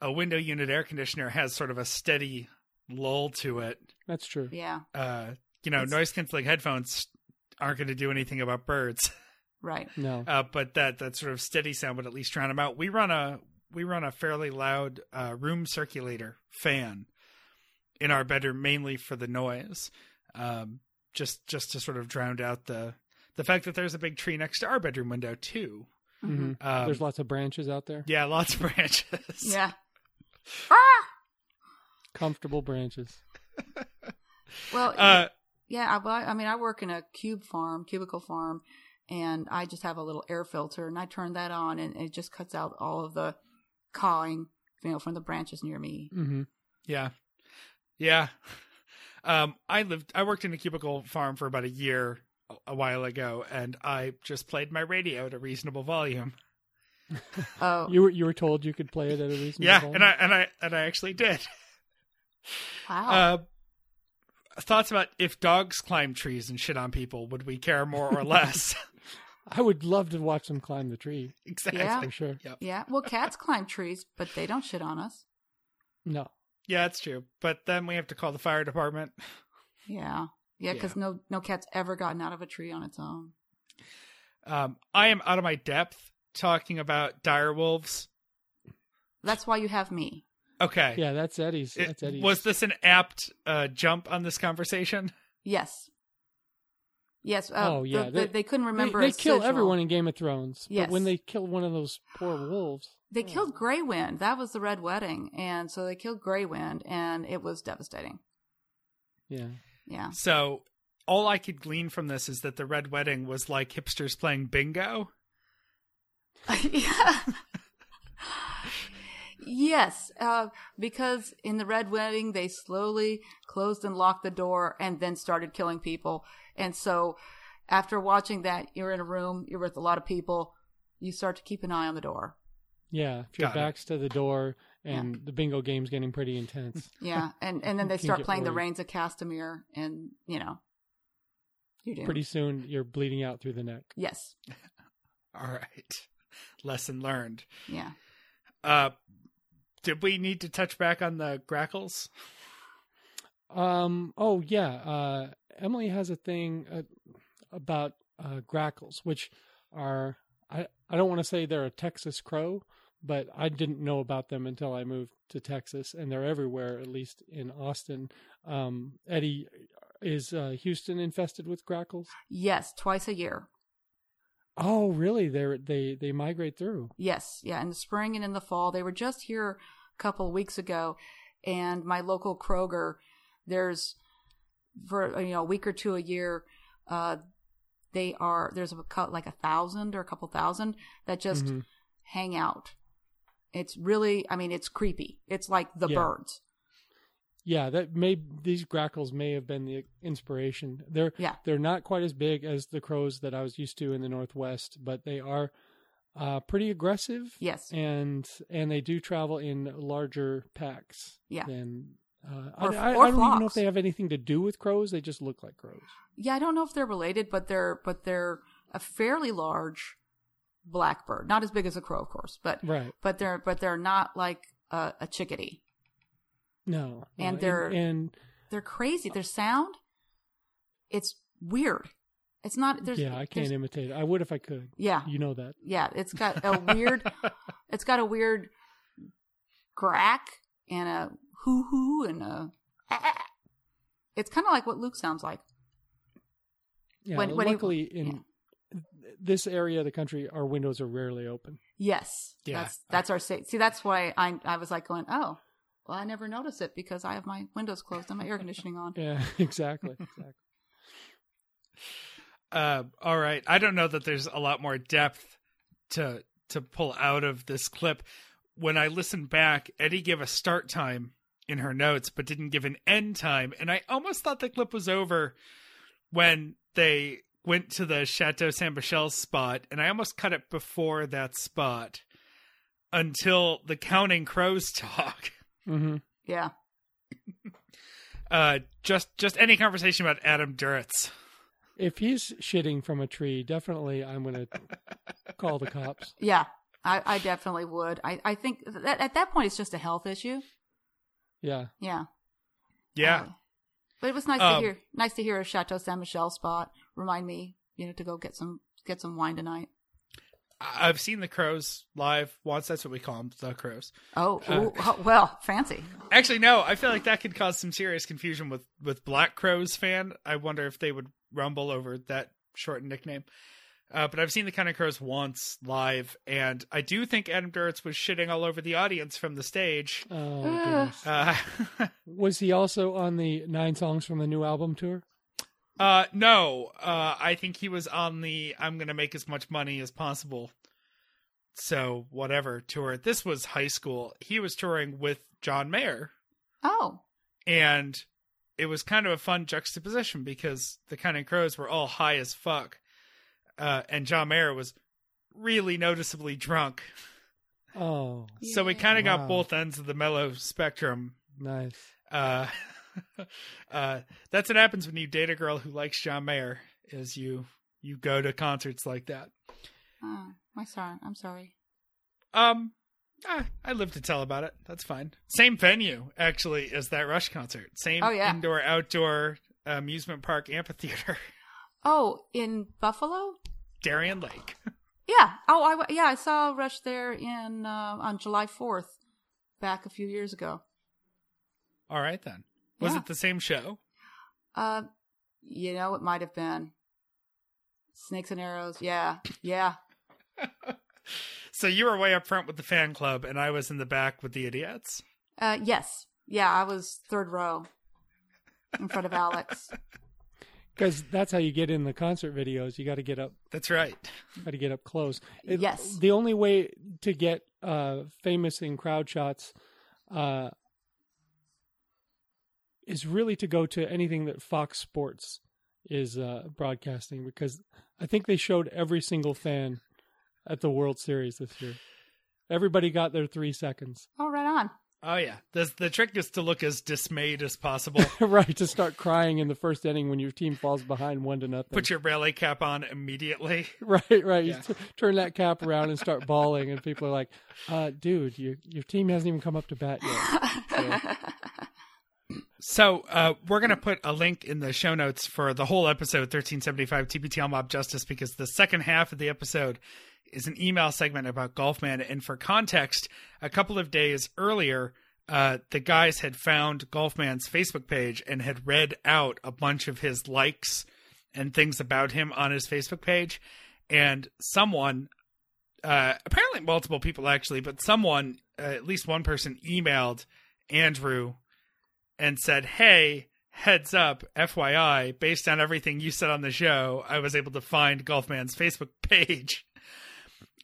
a window unit air conditioner has sort of a steady lull to it. That's true. Yeah. Uh, you know, noise canceling headphones aren't going to do anything about birds, [laughs] Right. No. uh, but that that sort of steady sound would at least drown them out. We run a we run a fairly loud uh, room circulator fan in our bedroom, mainly for the noise, um, just just to sort of drown out the the fact that there's a big tree next to our bedroom window too. hmm Um, There's lots of branches out there. yeah, lots of [laughs] branches. Yeah. [laughs] Ah! Comfortable branches. [laughs] Well, Uh, yeah. I, well, I mean, I work in a cube farm, cubicle farm, and I just have a little air filter, and I turn that on, and it just cuts out all of the cawing, you know, from the branches near me. hmm Yeah. Yeah. [laughs] Um, I lived, I worked in a cubicle farm for about a year a- a while ago, and I just played my radio at a reasonable volume. [laughs] Oh, You were you were told you could play it at a reasonable Yeah, volume? and I and I and I actually did. wow. [laughs] Uh, thoughts about if dogs climb trees and shit on people, would we care more or less? I would love to watch them climb the tree exactly. Yeah. for sure. Yep. yeah. Well, cats climb trees, but they don't shit on us. No. Yeah, that's true. But then we have to call the fire department. [laughs] Yeah. Yeah, because no no cat's ever gotten out of a tree on its own. Um, I am out of my depth talking about dire wolves. That's why you have me. Okay. Yeah, that's Eddie's. It- That's Eddie's. was this an apt uh, jump on this conversation? Yes. Yes. Uh, Oh, yeah, the- they- the- they, couldn't remember. They, a kill sigil. everyone in Game of Thrones. Yes. But when they kill one of those poor wolves, They killed Grey Wind. That was the Red Wedding, and so they killed Grey Wind, and it was devastating. Yeah. Yeah. So all I could glean from this is that the red wedding was like hipsters playing bingo. yeah. [laughs] yes, uh, because in the Red Wedding, they slowly closed and locked the door and then started killing people. And so, after watching that, you're in a room, you're with a lot of people, you start to keep an eye on the door. Yeah. If your Got it. back's to the door and the bingo game's getting pretty intense. [laughs] Yeah, and and then they start get playing the worried. Rains of Castamere, and you know, you do. pretty soon you're bleeding out through the neck. Yes. [laughs] All right. Lesson learned. Yeah. Uh did we need to touch back on the grackles? Um. Oh yeah. Uh, Emily has a thing uh, about uh, grackles, which are I I don't want to say they're a Texas crow, but I didn't know about them until I moved to Texas, and they're everywhere. At least in Austin. Um. Eddie, is uh, Houston infested with grackles? Yes, twice a year. Oh, really? They they they migrate through. Yes, yeah, in the spring and in the fall. They were just here a couple weeks ago, and my local Kroger, there's for you know a week or two a year, uh, they are there's a like a thousand or a couple thousand that just Mhm. hang out. It's really, I mean, it's creepy. It's like the Yeah. birds. Yeah, that may these grackles may have been the inspiration. They're Yeah. they're not quite as big as the crows that I was used to in the northwest, but they are uh, pretty aggressive. Yes. and and they do travel in larger packs. Yeah. than uh, Or- I, I, or I don't even know if they have anything to do with crows. They just look like crows. Yeah, I don't know if they're related, but they're but they're a fairly large blackbird. Not as big as a crow, of course, but Right? but they're but they're not like a, a chickadee. No, And no, they're- and, They're crazy. Their sound, it's weird. It's not. There's yeah, I can't imitate. it. I would if I could. Yeah, You know that. yeah. It's got a [laughs] weird. it's got a weird crack and a hoo hoo and a. It's kind of like what Luke sounds like. Yeah, When- when he- luckily in this area of the country, our windows are rarely open. Yes. Yeah. That's that's our state. See, that's why I I was like going, oh, well, I never noticed it because I have my windows closed and my air conditioning on. [laughs] Yeah, exactly, [laughs] exactly. Uh, all right. I don't know that there's a lot more depth to to pull out of this clip. When I listened back, Eddie gave a start time in her notes, but didn't give an end time, and I almost thought the clip was over when they went to the Chateau Saint Michelle spot, and I almost cut it before that spot until the Counting Crows [laughs] talk. hmm Yeah. [laughs] Uh, just just any conversation about Adam Duritz. If he's shitting from a tree, definitely I'm going [laughs] to call the cops. Yeah. I, I definitely would. I, I think that at that point it's just a health issue. Yeah. Yeah. Yeah. Uh, but it was nice Um, to hear nice to hear a Chateau Saint Michelle spot. Remind me, you know, to go get some get some wine tonight. I- I've seen the Crows live once. That's what we call them, the Crows. Oh, Uh, ooh, oh, well, fancy. Actually, no. I feel like that could cause some serious confusion with with Black Crowes fan. I wonder if they would rumble over that shortened nickname. Uh, but I've seen the kind of crows once live, and I do think Adam Duritz was shitting all over the audience from the stage. Oh, goodness. Uh, [laughs] Was he also on the nine songs from the new album tour? uh, no, uh, I think he was on the "I'm going to make as much money as possible." So whatever tour. This was high school. He was touring with John Mayer, Oh, and it was kind of a fun juxtaposition because the Counting Crows were all high as fuck, uh, and John Mayer was really noticeably drunk. Oh, So we kind of got both ends of the mellow spectrum. nice. Uh, [laughs] uh, that's what happens when you date a girl who likes John Mayer. Is you you go to concerts like that. oh my sorry. I'm sorry. Um, ah, I live to tell about it. That's fine. Same venue actually as that Rush concert. Same Oh, yeah. indoor outdoor amusement park amphitheater. [laughs] Oh, in Buffalo. Darien Lake. [laughs] Yeah. Oh, I yeah. I saw Rush there in uh, on July fourth, back a few years ago. All right then. Was Yeah. it the same show? Uh, you know, it might have been Snakes and Arrows. Yeah, yeah. [laughs] So you were way up front with the fan club, and I was in the back with the idiots. Uh, yes, yeah. I was third row. in front of Alex. [laughs] Because that's how you get in the concert videos. You got to get up, That's right. got to get up close. It- Yes. The only way to get uh, famous in crowd shots uh, is really to go to anything that Fox Sports is uh, broadcasting because I think they showed every single fan at the World Series this year. Everybody got their three seconds. Oh, right on. Oh yeah. The the trick is to look as dismayed as possible. [laughs] right, to start crying in the first inning when your team falls behind one to nothing. Put your rally cap on immediately. [laughs] Right, right. You Yeah. t- turn that cap around and start bawling, and people are like, uh, "Dude, your your team hasn't even come up to bat yet." [laughs] So uh, we're gonna put a link in the show notes for the whole episode 1375 TBTL Mob Justice because the second half of the episode is an email segment about Golfman. And for context, a couple of days earlier, uh, the guys had found Golfman's Facebook page and had read out a bunch of his likes and things about him on his Facebook page. And someone, uh, apparently multiple people actually, but someone, uh, at least one person, emailed Andrew and said, "Hey, heads up, FYI, based on everything you said on the show, I was able to find Golfman's Facebook [laughs] page."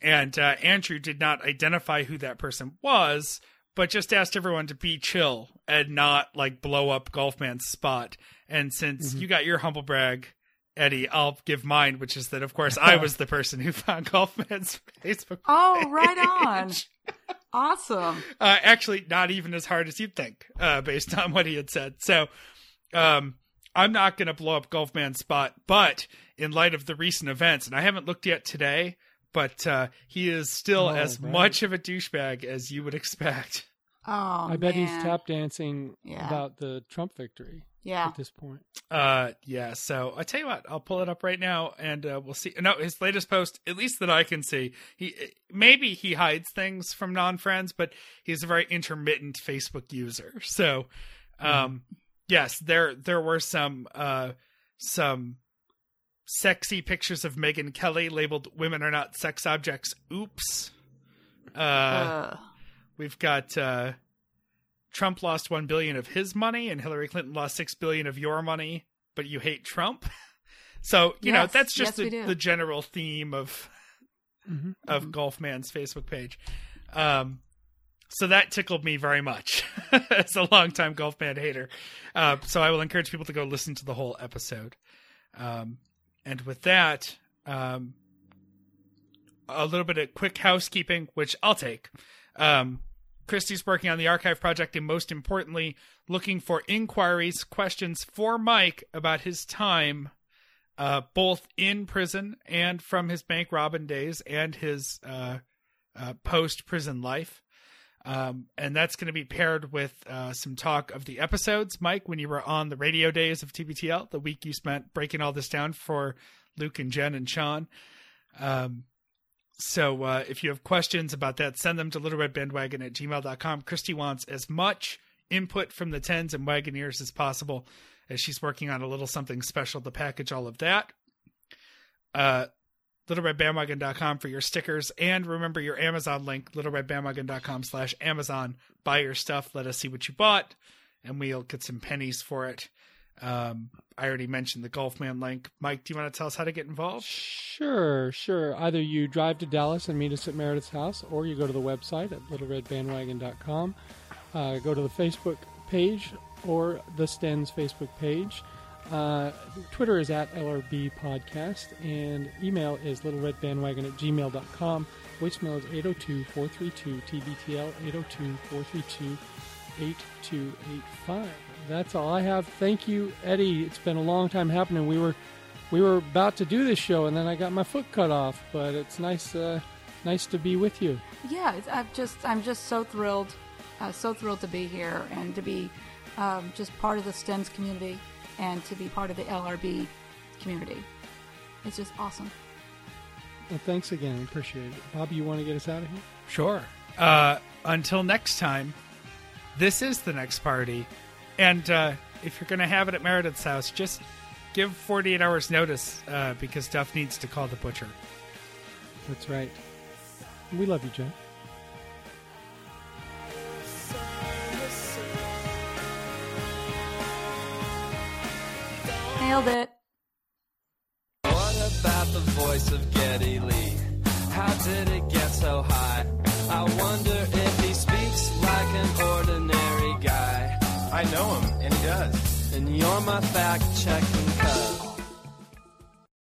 And uh, Andrew did not identify who that person was, but just asked everyone to be chill and not like blow up Golfman's spot. And since you got your humble brag, Eddie, I'll give mine, which is that of course [laughs] I was the person who found Golfman's [laughs] Facebook. Oh, right on. Awesome. Uh, actually, not even as hard as you'd think, uh, based on what he had said. So, um, I'm not going to blow up Golfman's spot, but in light of the recent events, and I haven't looked yet today, but uh, he is still Oh, as right. much of a douchebag as you would expect. Oh, I bet he's tap dancing Yeah. about the Trump victory Yeah. at this point. Uh, yeah. So I tell you what, I'll pull it up right now, and uh, we'll see. No, his latest post, at least that I can see, he maybe he hides things from non-friends, but he's a very intermittent Facebook user. So, um, yes, there there were some uh some sexy pictures of Megyn Kelly labeled "Women are not sex objects." Oops. Uh, Uh, We've got uh, Trump lost one billion of his money, and Hillary Clinton lost six billion of your money. But you hate Trump, [laughs] so you know that's just yes, the, the general theme of of Golfman's Facebook page. Um, so that tickled me very much [laughs] as a longtime Golfman hater. Uh, so I will encourage people to go listen to the whole episode. Um, and with that, um, a little bit of quick housekeeping, which I'll take. Um, Christy's working on the archive project and most importantly, looking for inquiries, questions for Mike about his time, uh, both in prison and from his bank robbing days and his uh, uh, post prison life. Um, and that's going to be paired with uh, some talk of the episodes. Mike, when you were on the radio days of TBTL, the week you spent breaking all this down for Luke and Jen and Sean. Um, so uh, if you have questions about that, send them to littleredbandwagon at gmail.com. Christy wants as much input from the tens and wagoneers as possible as she's working on a little something special to package all of that. Uh, littleredbandwagon.com for your stickers and remember your amazon link littleredbandwagon.com slash amazon buy your stuff let us see what you bought and we'll get some pennies for it um, i already mentioned the golfman link mike do you want to tell us how to get involved Sure, sure. Either you drive to Dallas and meet us at Meredith's house, or you go to the website at littleredbandwagon.com. Uh, go to the Facebook page or the Stens Facebook page. Uh, Twitter is at LRB Podcast, and email is littleredbandwagon at gmail.com. Voicemail is 802 432 TBTL, 802 432 8285. That's all I have. Thank you, Eddie. It's been a long time happening. We were we were about to do this show, and then I got my foot cut off. But it's nice, uh, nice to be with you. yeah, it's, I'm just I'm just so thrilled, uh, so thrilled to be here and to be um, just part of the STEMS community and to be part of the LRB community. It's just awesome. Well, thanks again. Appreciate it. Bobby, you want to get us out of here? Sure. Uh, until next time, this is the next party. And uh, if you're going to have it at Meredith's house, just give 48 hours notice uh, because Duff needs to call the butcher. That's right. We love you, Jen. Nailed it. What about the voice of Geddy Lee? How did it get so high? I wonder if he speaks like an ordinary guy. I know him, and he does. And you're my fact checking cub.